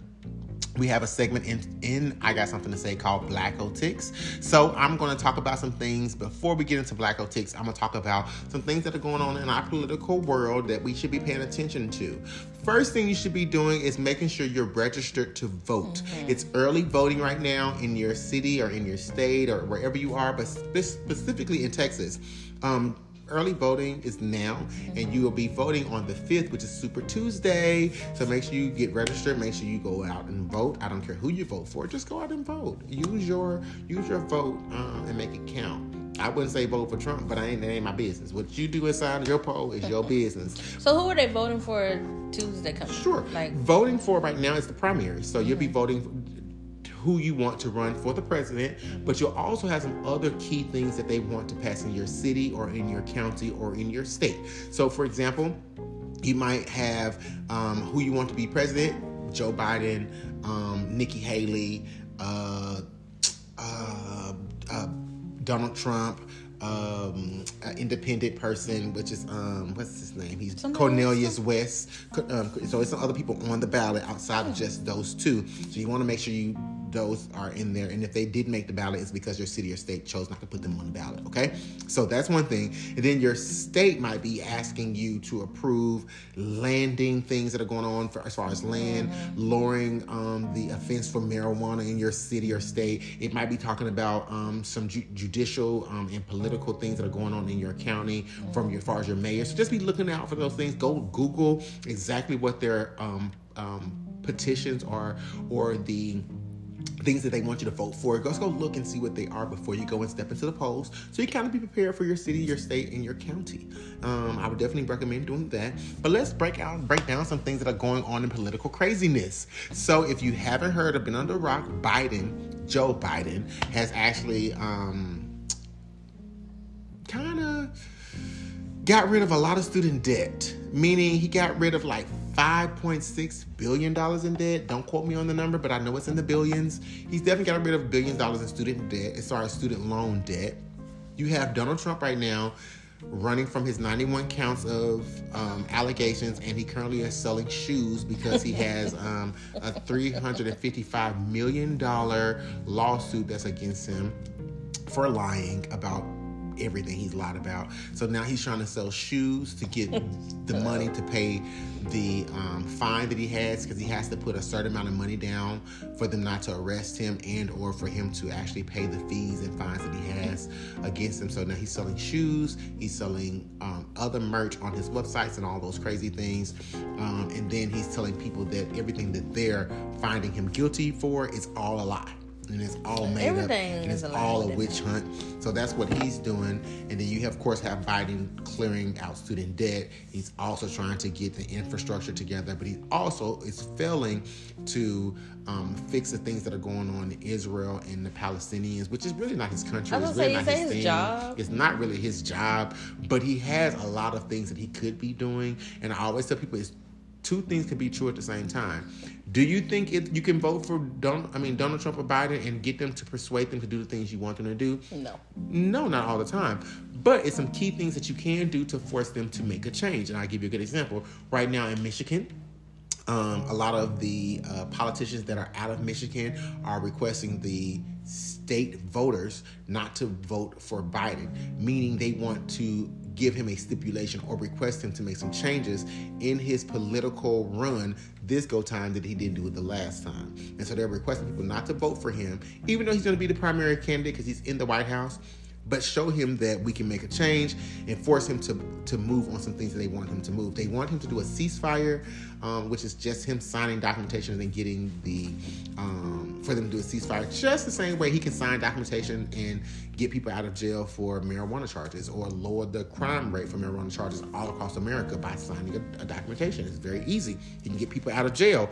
We have a segment in, in I Got Something to Say called Black Ticks. So I'm going to talk about some things. Before we get into Black Ticks, I'm going to talk about some things that are going on in our political world that we should be paying attention to. First thing you should be doing is making sure you're registered to vote. It's early voting right now in your city or in your state or wherever you are, but spe- specifically in Texas. Um, early voting is now and you will be voting on the 5th which is super tuesday. So make sure you get registered. Make sure you go out and vote. I don't care who you vote for. Just go out and vote. Use your use your vote uh, and make it count. I wouldn't say vote for trump but i ain't that ain't my business. What you do inside your poll is your business. So who are they voting for Tuesday coming? Sure. Like voting for right now is the primary. So you'll be voting who you want to run for the president, but you'll also have some other key things that they want to pass in your city or in your county or in your state. So, for example, you might have um, who you want to be president: Joe Biden, um, Nikki Haley, uh, uh, uh, Donald Trump. Um, an independent person, which is um, what's his name? He's Somebody Cornelius West. Um, so it's some other people on the ballot outside of just those two. So you want to make sure you those are in there. And if they did make the ballot, it's because your city or state chose not to put them on the ballot. Okay, so that's one thing. And then your state might be asking you to approve landing things that are going on for, as far as land, lowering um, the offense for marijuana in your city or state. It might be talking about um, some ju- judicial um, and political things that are going on in your county from your, as far as your mayor. So just be looking out for those things. Go Google exactly what their um, um, petitions are or the things that they want you to vote for. Go, go look and see what they are before you go and step into the polls. So you kind of be prepared for your city, your state, and your county. Um, I would definitely recommend doing that. But let's break out, break down some things that are going on in political craziness. So if you haven't heard or been under rock, Biden, Joe Biden, has actually um, kind of got rid of a lot of student debt, meaning he got rid of like $5.6 billion in debt. Don't quote me on the number, but I know it's in the billions. He's definitely got rid of billions of dollars in student debt, as far as student loan debt. You have Donald Trump right now running from his 91 counts of um, allegations, and he currently is selling shoes because he has um, a $355 million lawsuit that's against him. for lying about everything he's lied about. So now he's trying to sell shoes to get the money to pay the um, fine that he has because he has to put a certain amount of money down for them not to arrest him and or for him to actually pay the fees and fines that he has against him. So now he's selling shoes, he's selling um, other merch on his websites and all those crazy things. Um, and then he's telling people that everything that they're finding him guilty for is all a lie and it's all made Everything up and it's all a witch hunt. So that's what he's doing. And then you have, of course have Biden clearing out student debt. He's also trying to get the infrastructure together, but he also is failing to um, fix the things that are going on in Israel and the Palestinians, which is really not his country. I was It's really say, not his thing. job? It's not really his job, but he has a lot of things that he could be doing. And I always tell people it's two things can be true at the same time. Do you think it, you can vote for Donald, I mean Donald Trump or Biden and get them to persuade them to do the things you want them to do? No. No, not all the time. But it's some key things that you can do to force them to make a change. And I'll give you a good example. Right now in Michigan, um, a lot of the uh, politicians that are out of Michigan are requesting the state voters not to vote for Biden, meaning they want to give him a stipulation or request him to make some changes in his political run this go time that he didn't do it the last time. And so they're requesting people not to vote for him, even though he's going to be the primary candidate because he's in the White House but show him that we can make a change and force him to to move on some things that they want him to move. They want him to do a ceasefire, um, which is just him signing documentation and then getting the um, for them to do a ceasefire, just the same way he can sign documentation and get people out of jail for marijuana charges or lower the crime rate for marijuana charges all across America by signing a, a documentation. It's very easy. He can get people out of jail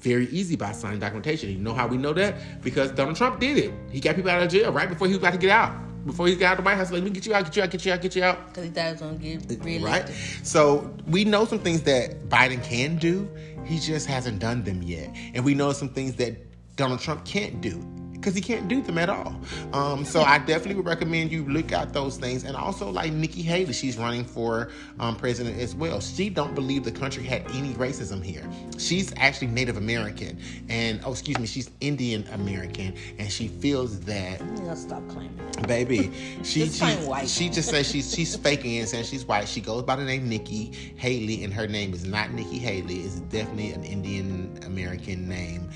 very easy by signing documentation. You know how we know that? Because Donald Trump did it. He got people out of jail right before he was about to get out. Before he got out of White House, like, let me get you out, get you out, get you out, get you out. Because he thought it was going to get reelected. Right? So we know some things that Biden can do. He just hasn't done them yet. And we know some things that Donald Trump can't do because he can't do them at all. Um, so I definitely would recommend you look at those things. And also like Nikki Haley, she's running for um, president as well. She don't believe the country had any racism here. She's actually Native American and oh excuse me, she's Indian American, and she feels that gotta stop claiming that. baby. She Just she, white. she just says she's she's faking it and saying she's white. She goes by the name Nikki Haley, and her name is not Nikki Haley. It's definitely an Indian American name.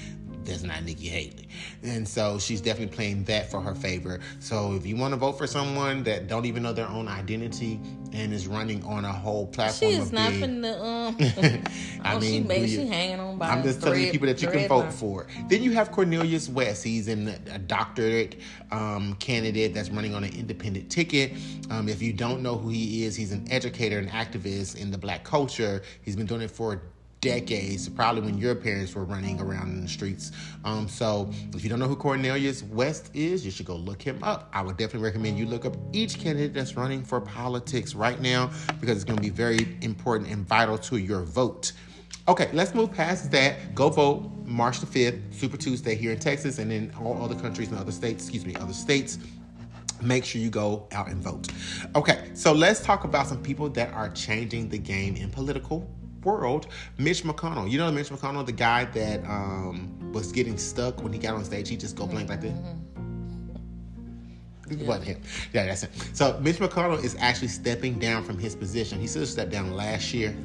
That's not Nikki Haley, and so she's definitely playing that for her favor. So if you want to vote for someone that don't even know their own identity and is running on a whole She platform, is of not being, finna, um, I oh, she mean, made, do she you- hanging on by I'm just telling you people that you can vote line. for. Then you have Cornelius West. He's in a doctorate um, candidate that's running on an independent ticket. Um, if you don't know who he is, he's an educator and activist in the black culture. He's been doing it for decades, probably when your parents were running around in the streets. Um, so if you don't know who Cornelius West is, you should go look him up. I would definitely recommend you look up each candidate that's running for politics right now because it's going to be very important and vital to your vote. Okay, let's move past that. Go vote March the 5th, Super Tuesday here in Texas, and in all other countries and other states, excuse me, other states. Make sure you go out and vote. Okay, so let's talk about some people that are changing the game in political world. Mitch McConnell. You know Mitch McConnell, the guy that um, was getting stuck when he got on stage. He just go blank like this. It wasn't him. Yeah, that's it. So Mitch McConnell is actually stepping down from his position. He should have stepped down last year,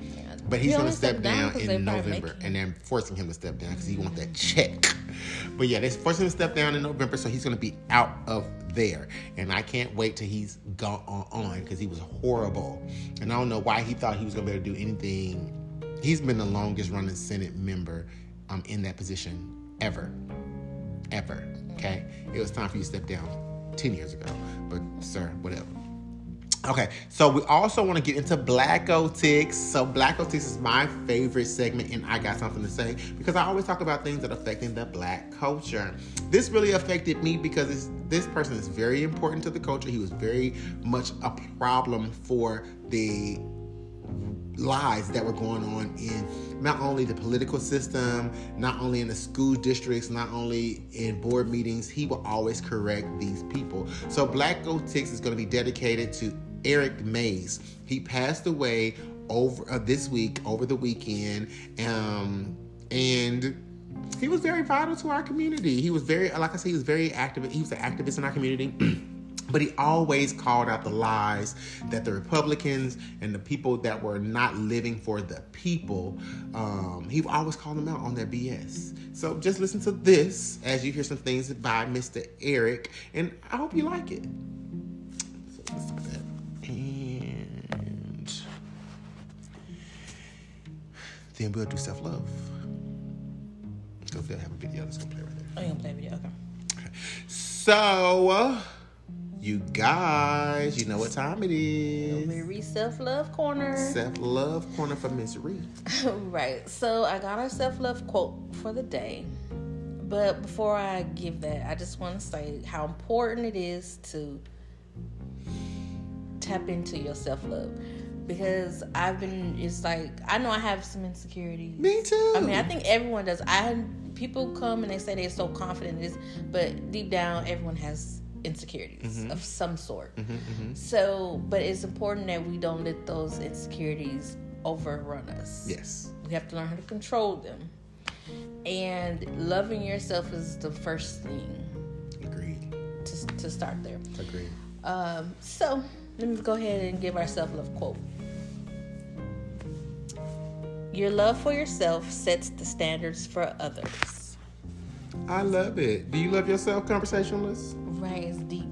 but he's He going to step down down in November, and they're forcing him to step down because he wants that check. But yeah, they're forcing him to step down in November, so he's going to be out of there. And I can't wait till he's gone on because he was horrible, and I don't know why he thought he was going to be able to do anything. He's been the longest running Senate member um, in that position ever ever. Okay, it was time for you to step down ten years ago, but sir, whatever. Okay, so we also want to get into Black Ticks. So Black Ticks is my favorite segment, and I got something to say because I always talk about things that are affecting the Black culture. This really affected me because this person is very important to the culture. He was very much a problem for the lies that were going on in not only the political system, not only in the school districts, not only in board meetings. He will always correct these people. So Black Gold Ticks is going to be dedicated to Eric Mays. He passed away over uh, this week, over the weekend, um, and he was very vital to our community. He was very, like I said, he was very active. He was an activist in our community. But he always called out the lies that the Republicans and the people that were not living for the people, um, he always called them out on their BS. So just listen to this as you hear some things by Mr. Eric, and I hope you like it. So let's look at that. And then we'll do self love. So if they have a video that's gonna play right there. Oh, you gonna play a video? Okay. So, uh, you guys, you know what time it is. Marie self love corner. Self love corner for Miss Reed. right. So I got our self love quote for the day. But before I give that, I just want to say how important it is to tap into your self love. Because I've been, it's like, I know I have some insecurities. Me too. I mean, I think everyone does. I people come and they say they're so confident in this, but deep down, everyone has insecurities Mm-hmm. of some sort. So, but it's important that we don't let those insecurities overrun us. yes. We have to learn how to control them. And loving yourself is the first thing Agreed. to, to start there. Agreed. Um, so, let me go ahead and give our self love quote. Your love for yourself sets the standards for others. I love it. Do you love yourself, conversationalist? Right, it's deep.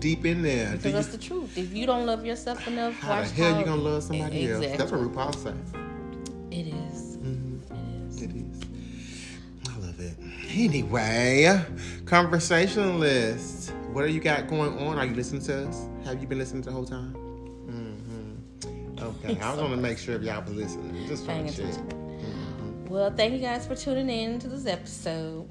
Deep in there. Do Because you, that's the truth. If you don't love yourself enough, how the hell how- you gonna love somebody else? That's what RuPaul said. It is. Mm-hmm. It is. It is. I love it. Anyway, conversationalist, what do you got going on? Are you listening to us? Have you been listening the whole time? Mm-hmm. Okay, I was gonna make sure if y'all was listening. Just trying to check. attention. Well, thank you guys for tuning in to this episode.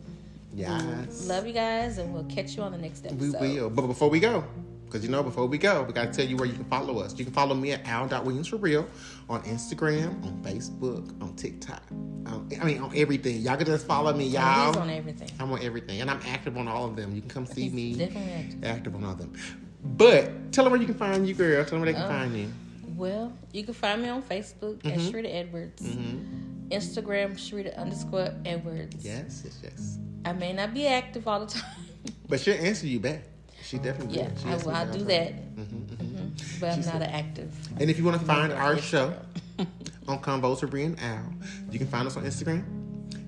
Yes. Love you guys, and we'll catch you on the next episode. We will. But before we go, because you know, before we go, we got to tell you where you can follow us. You can follow me at al.williams for real on Instagram, on Facebook, on TikTok. Um, I mean, on everything. Y'all can just follow me, y'all. He's on everything. I'm on everything, and I'm active on all of them. You can come see He's me. definitely active. active on all of them. But tell them where you can find you, girl. Tell them where they can Oh. find you. Well, you can find me on Facebook at Mm-hmm. Sharita Edwards. Instagram, Sharita underscore Edwards. Yes, yes, yes. I may not be active all the time. But she'll answer you back. She definitely yeah. She I will. I'll do all the that. time. Mhm. But I'm not an active. And if you want to find our show on Convos with Ri and Al, you can find us on Instagram.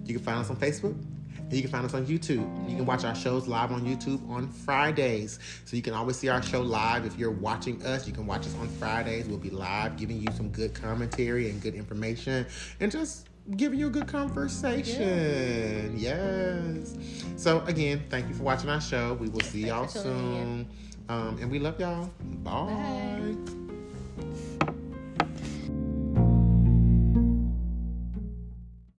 You can find us on Facebook. And you can find us on YouTube. You can watch our shows live on YouTube on Fridays. So you can always see our show live. If you're watching us, you can watch us on Fridays. We'll be live giving you some good commentary and good information and just giving you a good conversation. Yeah. Yes. So again, thank you for watching our show. We will see Thanks y'all soon. Um, and we love y'all. Bye. Bye.